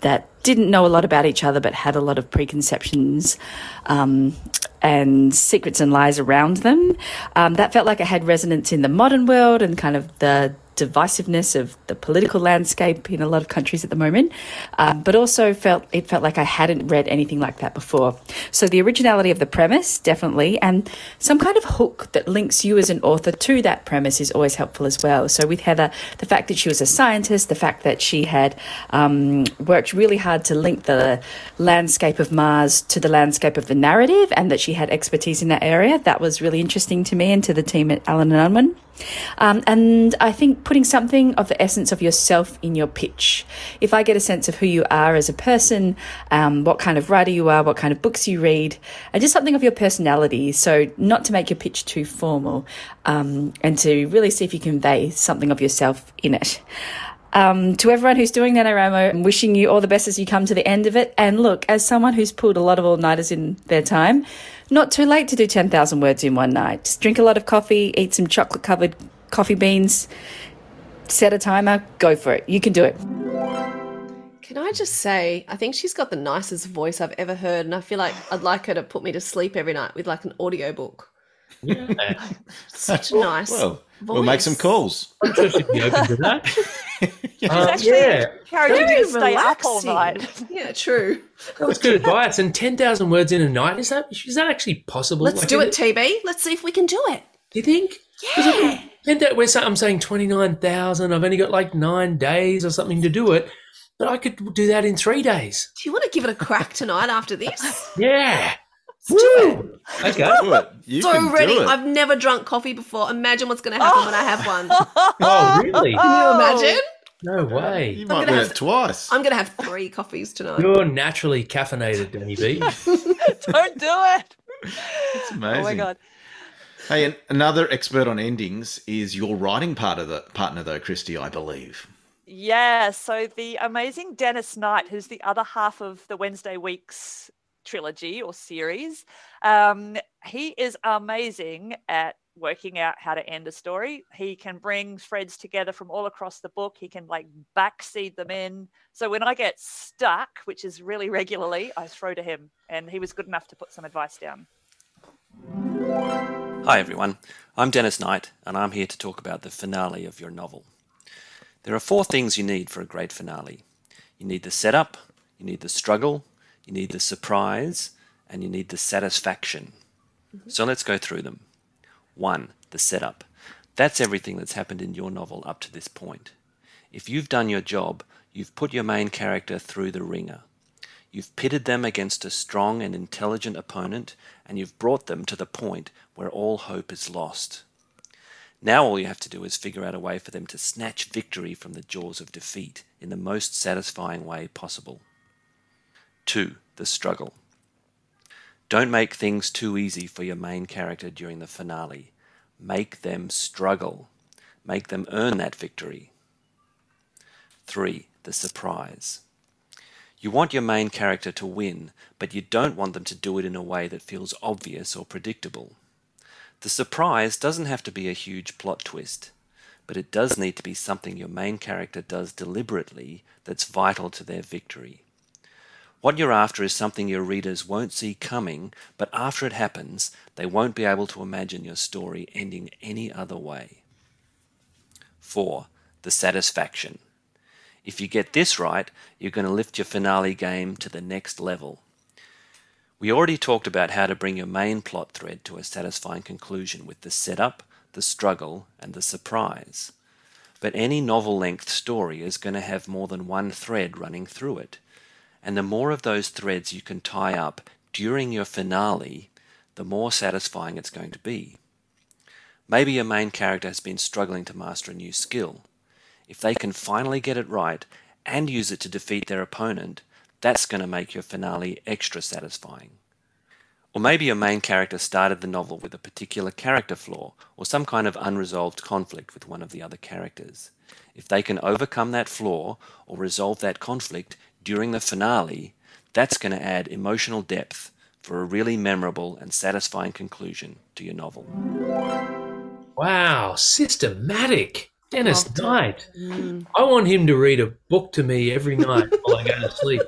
that didn't know a lot about each other but had a lot of preconceptions um, and secrets and lies around them. Um, that felt like it had resonance in the modern world and kind of the divisiveness of the political landscape in a lot of countries at the moment, um, but also felt it felt like I hadn't read anything like that before. So the originality of the premise, definitely, and some kind of hook that links you as an author to that premise is always helpful as well. So with Heather, the fact that she was a scientist, the fact that she had um, worked really hard to link the landscape of Mars to the landscape of the narrative, and that she had expertise in that area, that was really interesting to me and to the team at Allen and Unwin. Um, and I think putting something of the essence of yourself in your pitch. If I get a sense of who you are as a person, um, what kind of writer you are, what kind of books you read, and just something of your personality. So, not to make your pitch too formal, um, and to really see if you convey something of yourself in it. Um, to everyone who's doing NaNoWriMo, I'm wishing you all the best as you come to the end of it. And look, as someone who's pulled a lot of all nighters in their time, not too late to do 10,000 words in one night. Just drink a lot of coffee, eat some chocolate covered coffee beans, set a timer, go for it. You can do it. Can I just say, I think she's got the nicest voice I've ever heard, and I feel like I'd like her to put me to sleep every night with like an audiobook. Yeah. Such a nice. Well, we'll make some calls. I'm sure she'd be open to that. It's Uh, actually yeah, encouraging you Very to stay up all night. Yeah, true. that was good advice. And 10,000 words in a night, is that, is that actually possible? Let's Like, do is it, TB. Let's see if we can do it. Do you think? Yeah. And that we're I'm saying 29,000. I've only got like nine days or something to do it. But I could do that in three days. Do you want to give it a crack tonight after this? Yeah. Let's do it. Okay. Do it. You so can ready. do it. I've never drunk coffee before. Imagine what's going to happen when I have one. Oh, really? Can you imagine? No way. You I'm might gonna win have- it twice. I'm going to have three coffees tonight. You're naturally caffeinated, Danny B. Don't do it. It's amazing. Oh my god. Hey, another expert on endings is your writing part of the partner, though, Christy, I believe. Yeah, so the amazing Dennis Knight, who's the other half of the Wednesday Weeks trilogy or series, um, he is amazing at working out how to end a story. He can bring threads together from all across the book. He can like backseed them in. So when I get stuck, which is really regularly, I throw to him, and he was good enough to put some advice down. Hi everyone, I'm Dennis Knight, and I'm here to talk about the finale of your novel. There are four things you need for a great finale you need the setup, you need the struggle, you need the surprise, and you need the satisfaction. Mm-hmm. So let's go through them. One, the setup. That's everything that's happened in your novel up to this point. If you've done your job, you've put your main character through the wringer. You've pitted them against a strong and intelligent opponent, and you've brought them to the point where all hope is lost. Now all you have to do is figure out a way for them to snatch victory from the jaws of defeat in the most satisfying way possible. 2. The struggle. Don't make things too easy for your main character during the finale. Make them struggle. Make them earn that victory. 3. The surprise. You want your main character to win, but you don't want them to do it in a way that feels obvious or predictable. The surprise doesn't have to be a huge plot twist, but it does need to be something your main character does deliberately that's vital to their victory. What you're after is something your readers won't see coming, but after it happens, they won't be able to imagine your story ending any other way. 4. The satisfaction. If you get this right, you're going to lift your finale game to the next level. We already talked about how to bring your main plot thread to a satisfying conclusion with the setup, the struggle, and the surprise. But any novel length story is going to have more than one thread running through it. And the more of those threads you can tie up during your finale, the more satisfying it's going to be. Maybe your main character has been struggling to master a new skill. If they can finally get it right and use it to defeat their opponent, that's going to make your finale extra satisfying. Or maybe your main character started the novel with a particular character flaw or some kind of unresolved conflict with one of the other characters. If they can overcome that flaw or resolve that conflict during the finale, that's going to add emotional depth for a really memorable and satisfying conclusion to your novel. Wow, systematic. Dennis Loved it. Knight. Mm. I want him to read a book to me every night while I go to sleep.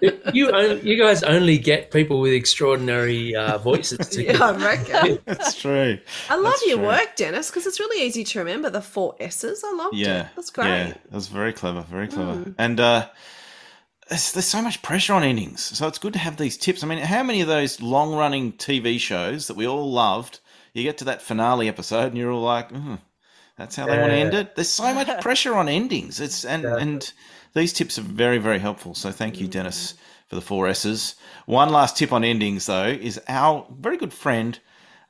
you, you guys only get people with extraordinary uh, voices. To Yeah, I reckon. That's true. I love That's your true. work, Dennis, because it's really easy to remember the four S's. I loved Yeah, it. That's great. Yeah, that was very clever, very clever. Mm. And uh, there's, there's so much pressure on endings, so it's good to have these tips. I mean, how many of those long-running TV shows that we all loved? You get to that finale episode, and you're all like, "Mm, "That's how they want to end it." There's so much pressure on endings. It's and and these tips are very very helpful. So thank you, Dennis, for the four S's. One last tip on endings, though, is our very good friend.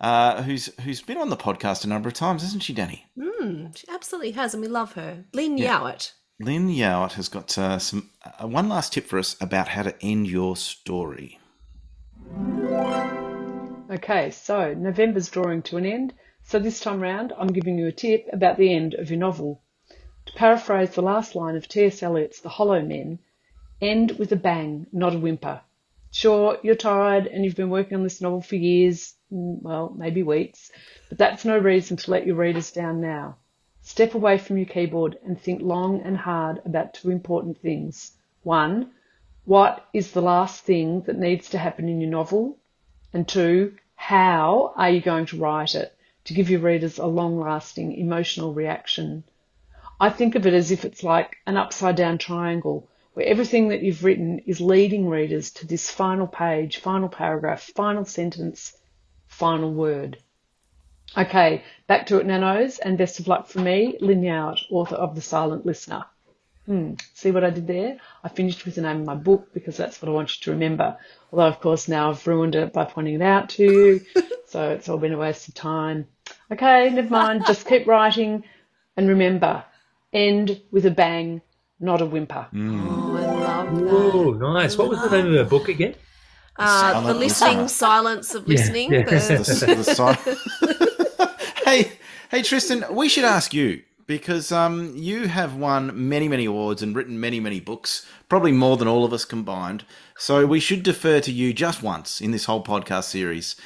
Uh, who's who's been on the podcast a number of times, isn't she, Danny? Mm, she absolutely has, and we love her. Lyn Yeah. Yeowart. Lyn Yeowart has got uh, some uh, one last tip for us about how to end your story. Okay, so November's drawing to an end, so this time round I'm giving you a tip about the end of your novel. To paraphrase the last line of T.S. Eliot's The Hollow Men, end with a bang, not a whimper. Sure, you're tired and you've been working on this novel for years, mm, well, maybe weeks, but that's no reason to let your readers down now. Step away from your keyboard and think long and hard about two important things. One, what is the last thing that needs to happen in your novel? And two, how are you going to write it to give your readers a long lasting emotional reaction? I think of it as if it's like an upside down triangle where everything that you've written is leading readers to this final page, final paragraph, final sentence, final word. Okay, back to it, nanos, and best of luck for me, Lyn author of The Silent Listener. Hmm, see what I did there? I finished with the name of my book because that's what I want you to remember. Although, of course, now I've ruined it by pointing it out to you, so it's all been a waste of time. Okay, never mind, just keep writing, and remember, end with a bang, not a whimper. Oh, I love that. Oh, nice. What was the name of her book again? Uh, the Silent listening listener. silence of listening. yeah. the- The, the hey, hey, Tristan, we should ask you because um, you have won many, many awards and written many, many books, probably more than all of us combined. So we should defer to you just once in this whole podcast series.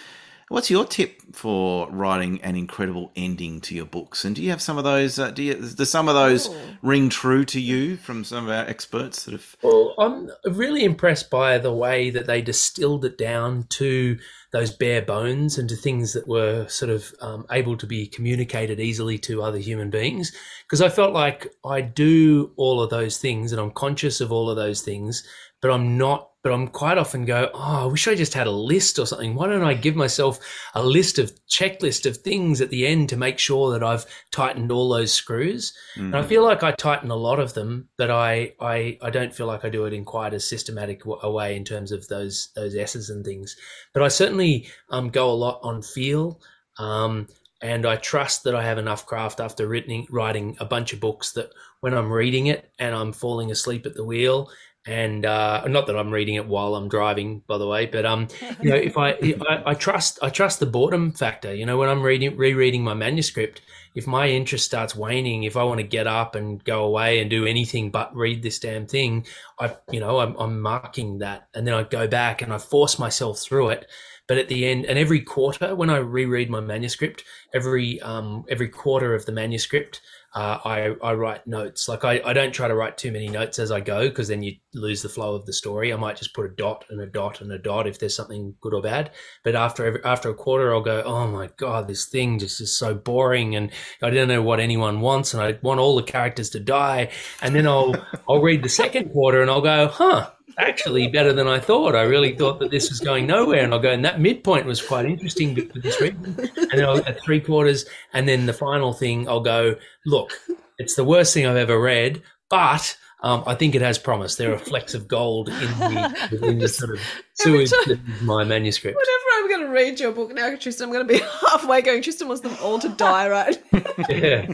What's your tip for writing an incredible ending to your books? And do you have some of those? Uh, do you, do some of those ring true to you from some of our experts that have? Well, I'm really impressed by the way that they distilled it down to those bare bones and to things that were sort of um, able to be communicated easily to other human beings. Because I felt like I do all of those things and I'm conscious of all of those things, but I'm not. But I'm quite often go, oh, I wish I just had a list or something. Why don't I give myself a list of checklist of things at the end to make sure that I've tightened all those screws? And I feel like I tighten a lot of them, but I, I, I don't feel like I do it in quite a systematic w- a way in terms of those those S's and things. But I certainly um, go a lot on feel, um, and I trust that I have enough craft after writing writing a bunch of books that when I'm reading it and I'm falling asleep at the wheel. And uh, not that I'm reading it while I'm driving, by the way, but um, you know, if I, I I trust I trust the boredom factor. You know, when I'm reading rereading my manuscript, if my interest starts waning, if I want to get up and go away and do anything but read this damn thing, I, you know, I'm, I'm marking that, and then I go back and I force myself through it. But at the end, and every quarter, when I reread my manuscript, every um, every quarter of the manuscript, uh, I I write notes. Like I, I don't try to write too many notes as I go because then you lose the flow of the story. I might just put a dot and a dot and a dot if there's something good or bad. But after every, after a quarter, I'll go, oh my god, this thing just is so boring, and I don't know what anyone wants, and I want all the characters to die. And then I'll I'll read the second quarter, and I'll go, huh. Actually, better than I thought. I really thought that this was going nowhere, and I'll go. And that midpoint was quite interesting for this reason. And then I'll at three quarters, and then the final thing, I'll go. Look, it's the worst thing I've ever read, but um, I think it has promise. There are flecks of gold in the, in the sort of sewage time- my manuscript. Whenever I'm going to read your book now, Tristan, I'm going to be halfway going. Tristan wants them all to die, right? yeah.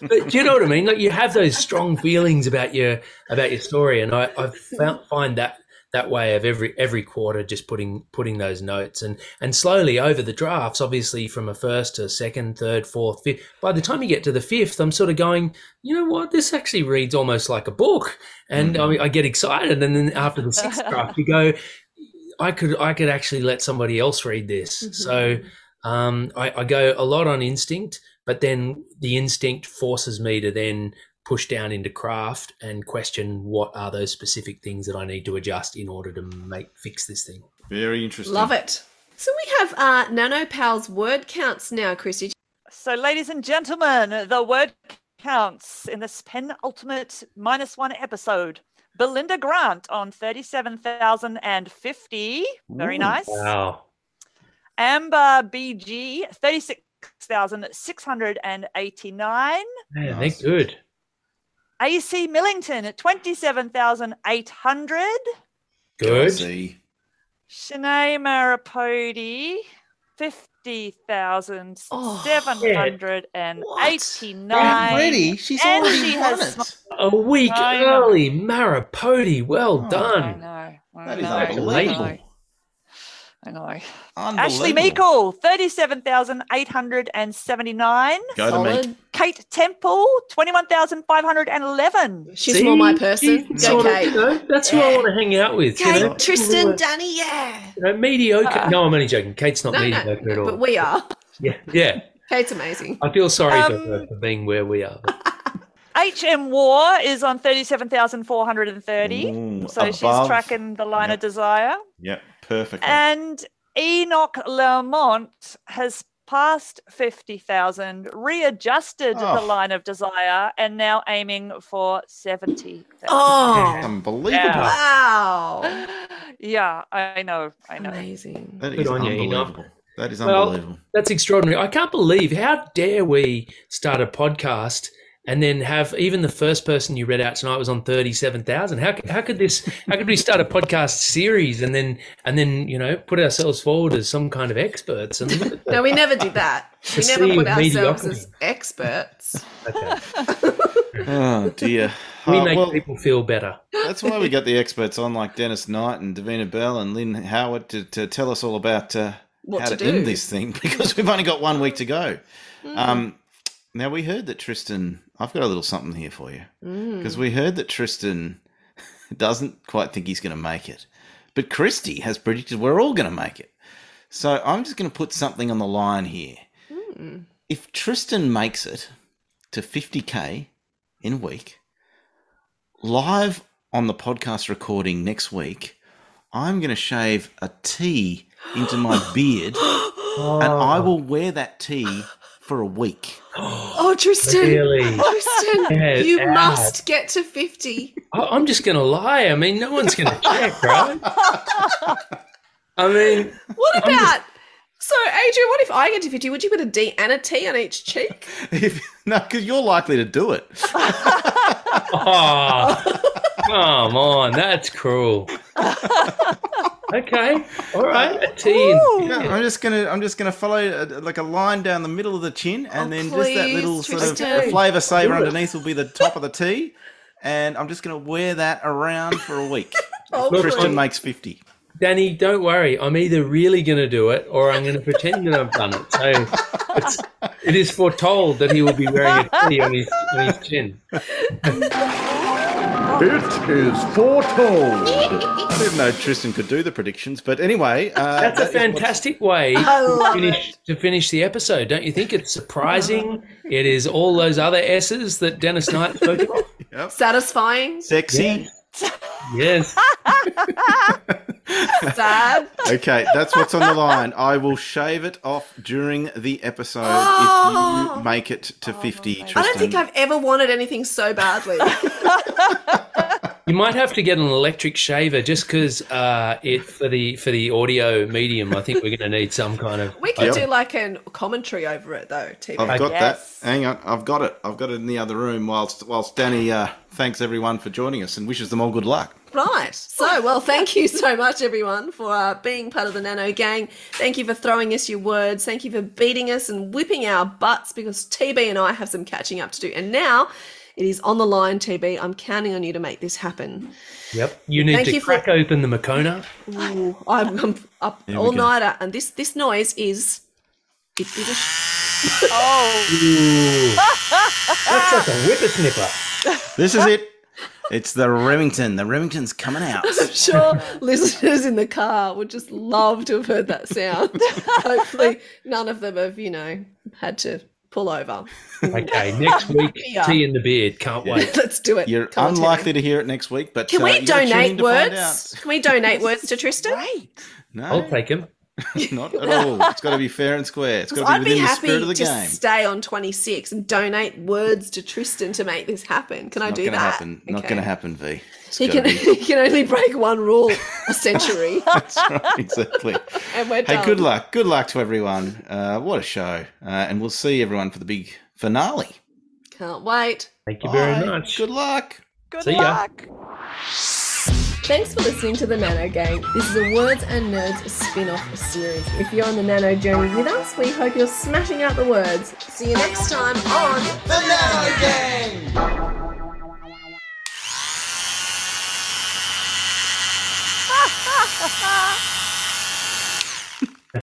But do you know what I mean? Like you have those strong feelings about your about your story, and I, I found, find that that way of every every quarter just putting putting those notes. And and slowly over the drafts obviously from a first to a second third fourth fifth by the time you get to the fifth i'm sort of going you know what? This actually reads almost like a book. And I, I get excited. And then after the sixth draft you go i could i could actually let somebody else read this. So um, I, I go a lot on instinct but then the instinct forces me to then push down into craft and question what are those specific things that I need to adjust in order to make fix this thing. Very interesting. Love it. So we have uh, NanoPal's word counts now, Christy. So, ladies and gentlemen, the word counts in this penultimate minus one episode. Belinda Grant on 37,050. Very nice. Wow. Amber BG, 36,689. Man, they're good. AC Millington at 27,800. Good. See. Shanae Maripodi, 50,789. Already? She's And already she won has it. A week I know. early, Maripodi. Well oh, I done. know. I That is know, unbelievable. I know. I know. Unbelievable. Ashley Meikle, 37,879. Go to Meek. Solid. Kate Temple, 21,511. She's See? more my person. See? Go, Sort of, you know, that's who I want to hang out with. you Kate, know? Tristan, Danny, yeah. You know, mediocre. no, I'm only joking. Kate's not No, no, mediocre at all. but we are. yeah, yeah. Kate's amazing. I feel sorry for Um, her for being where we are. HM Waugh is on 37,430. Ooh, so she's tracking the line Yep. of desire. Yep, perfect. And Enoch Lamont has passed 50,000, readjusted the Oh. line of desire, and now aiming for 70,000. Oh, Unbelievable. Yeah. wow. Yeah, I know. I know. Amazing. That Good is you, Enoch. unbelievable. That is Well, unbelievable. That's extraordinary. I can't believe how dare we start a podcast and then have even the first person you read out tonight was on thirty-seven thousand. How how could this? How could we start a podcast series and then and then you know put ourselves forward as some kind of experts? And No, we never did that. We never put of ourselves mediocrity. as experts. Oh dear. we Oh, make well, people feel better. that's why we got the experts on, like Dennis Knight and Davina Bell and Lyn Yeowart, to, to tell us all about uh, What how to to, do. end this thing because we've only got one week to go. Um, now we heard that Tristan. I've got a little something here for you mm. because we heard that Tristan doesn't quite think he's going to make it, but Christy has predicted we're all going to make it. So I'm just going to put something on the line here. Mm. If Tristan makes it to 50k in a week, live on the podcast recording next week, I'm going to shave a T into my beard, and I will wear that T for a week. Oh, Tristan. Really? Tristan, Get you out. must get to 50. I- I'm just going to lie. I mean, no one's going to check, right? I mean, What about. So, Adrian, what if I get to 50? Would you put a D and a T on each cheek? If, no, because you're likely to do it. oh, come on, that's cruel. Okay, all right, a T. and- Yeah, I'm just gonna I'm just gonna follow uh, like a line down the middle of the chin, and Oh, then just that please, little sort of Tristan. the flavour saver Do it. underneath will be the top of the T, and I'm just gonna wear that around for a week. Oh, Look, Tristan please. makes fifty. Danny, don't worry. I'm either really going to do it or I'm going to pretend that I've done it. So it's, it is foretold that he will be wearing a T on his, on his chin. It is foretold. I didn't know Tristan could do the predictions, but anyway, uh, That's a that is what's- fantastic way to finish, to finish the episode, don't you think? It's surprising. It is all those other S's that Dennis Knight spoke of. Satisfying. Sexy. Yes. Sad. Okay, that's what's on the line. I will shave it off during the episode Oh. if you make it to 50, I don't think I've ever wanted anything so badly. You might have to get an electric shaver just because uh, it for the for the audio medium. I think we're going to need some kind of. We could Yep. do like a commentary over it though, TV. I've got Yes. that. Hang on, I've got it. I've got it in the other room. Whilst whilst Danny uh, thanks everyone for joining us and wishes them all good luck. Right. So, well, thank you so much, everyone, for uh, being part of the Nano Gang. Thank you for throwing us your words. Thank you for beating us and whipping our butts because TB and I have some catching up to do. And now it is on the line, TB. I'm counting on you to make this happen. Yep. You need Thank to you for- crack open the Makona. Ooh, I'm, I'm up Here we all go. nighter, and this this noise is. It is a sh- Oh, Ooh. That's like a whippersnipper. This is it. It's the Remington. The Remington's coming out. I'm sure listeners in the car would just love to have heard that sound. Hopefully, none of them have, you know, had to pull over. Okay, next week, tea in the beard. Can't wait. Let's do it. You're Come on, unlikely Timmy. to hear it next week, but Can uh, we you gotta tune in donate words? Can we donate words to Tristan? great. out. I'll take him. not at all. It's got to be fair and square. It's got to be I'd be within the happy spirit of the to game. stay on 26 and donate words to Tristan to make this happen. Can I Not do gonna that? happen. Not Okay. going to happen, V. It's He can, be- he can only break one rule a century. That's right, exactly. and we're Hey, done. good luck. Good luck to everyone. Uh, what a show. Uh, and we'll see everyone for the big finale. Can't wait. Thank you very much. Good luck. Good See ya. luck. Thanks for listening to the Nano Gang. This is a Words and Nerds spin off series. If you're on the Nano journey with us, we hope you're smashing out the words. See you next time on The Nano Gang! あ。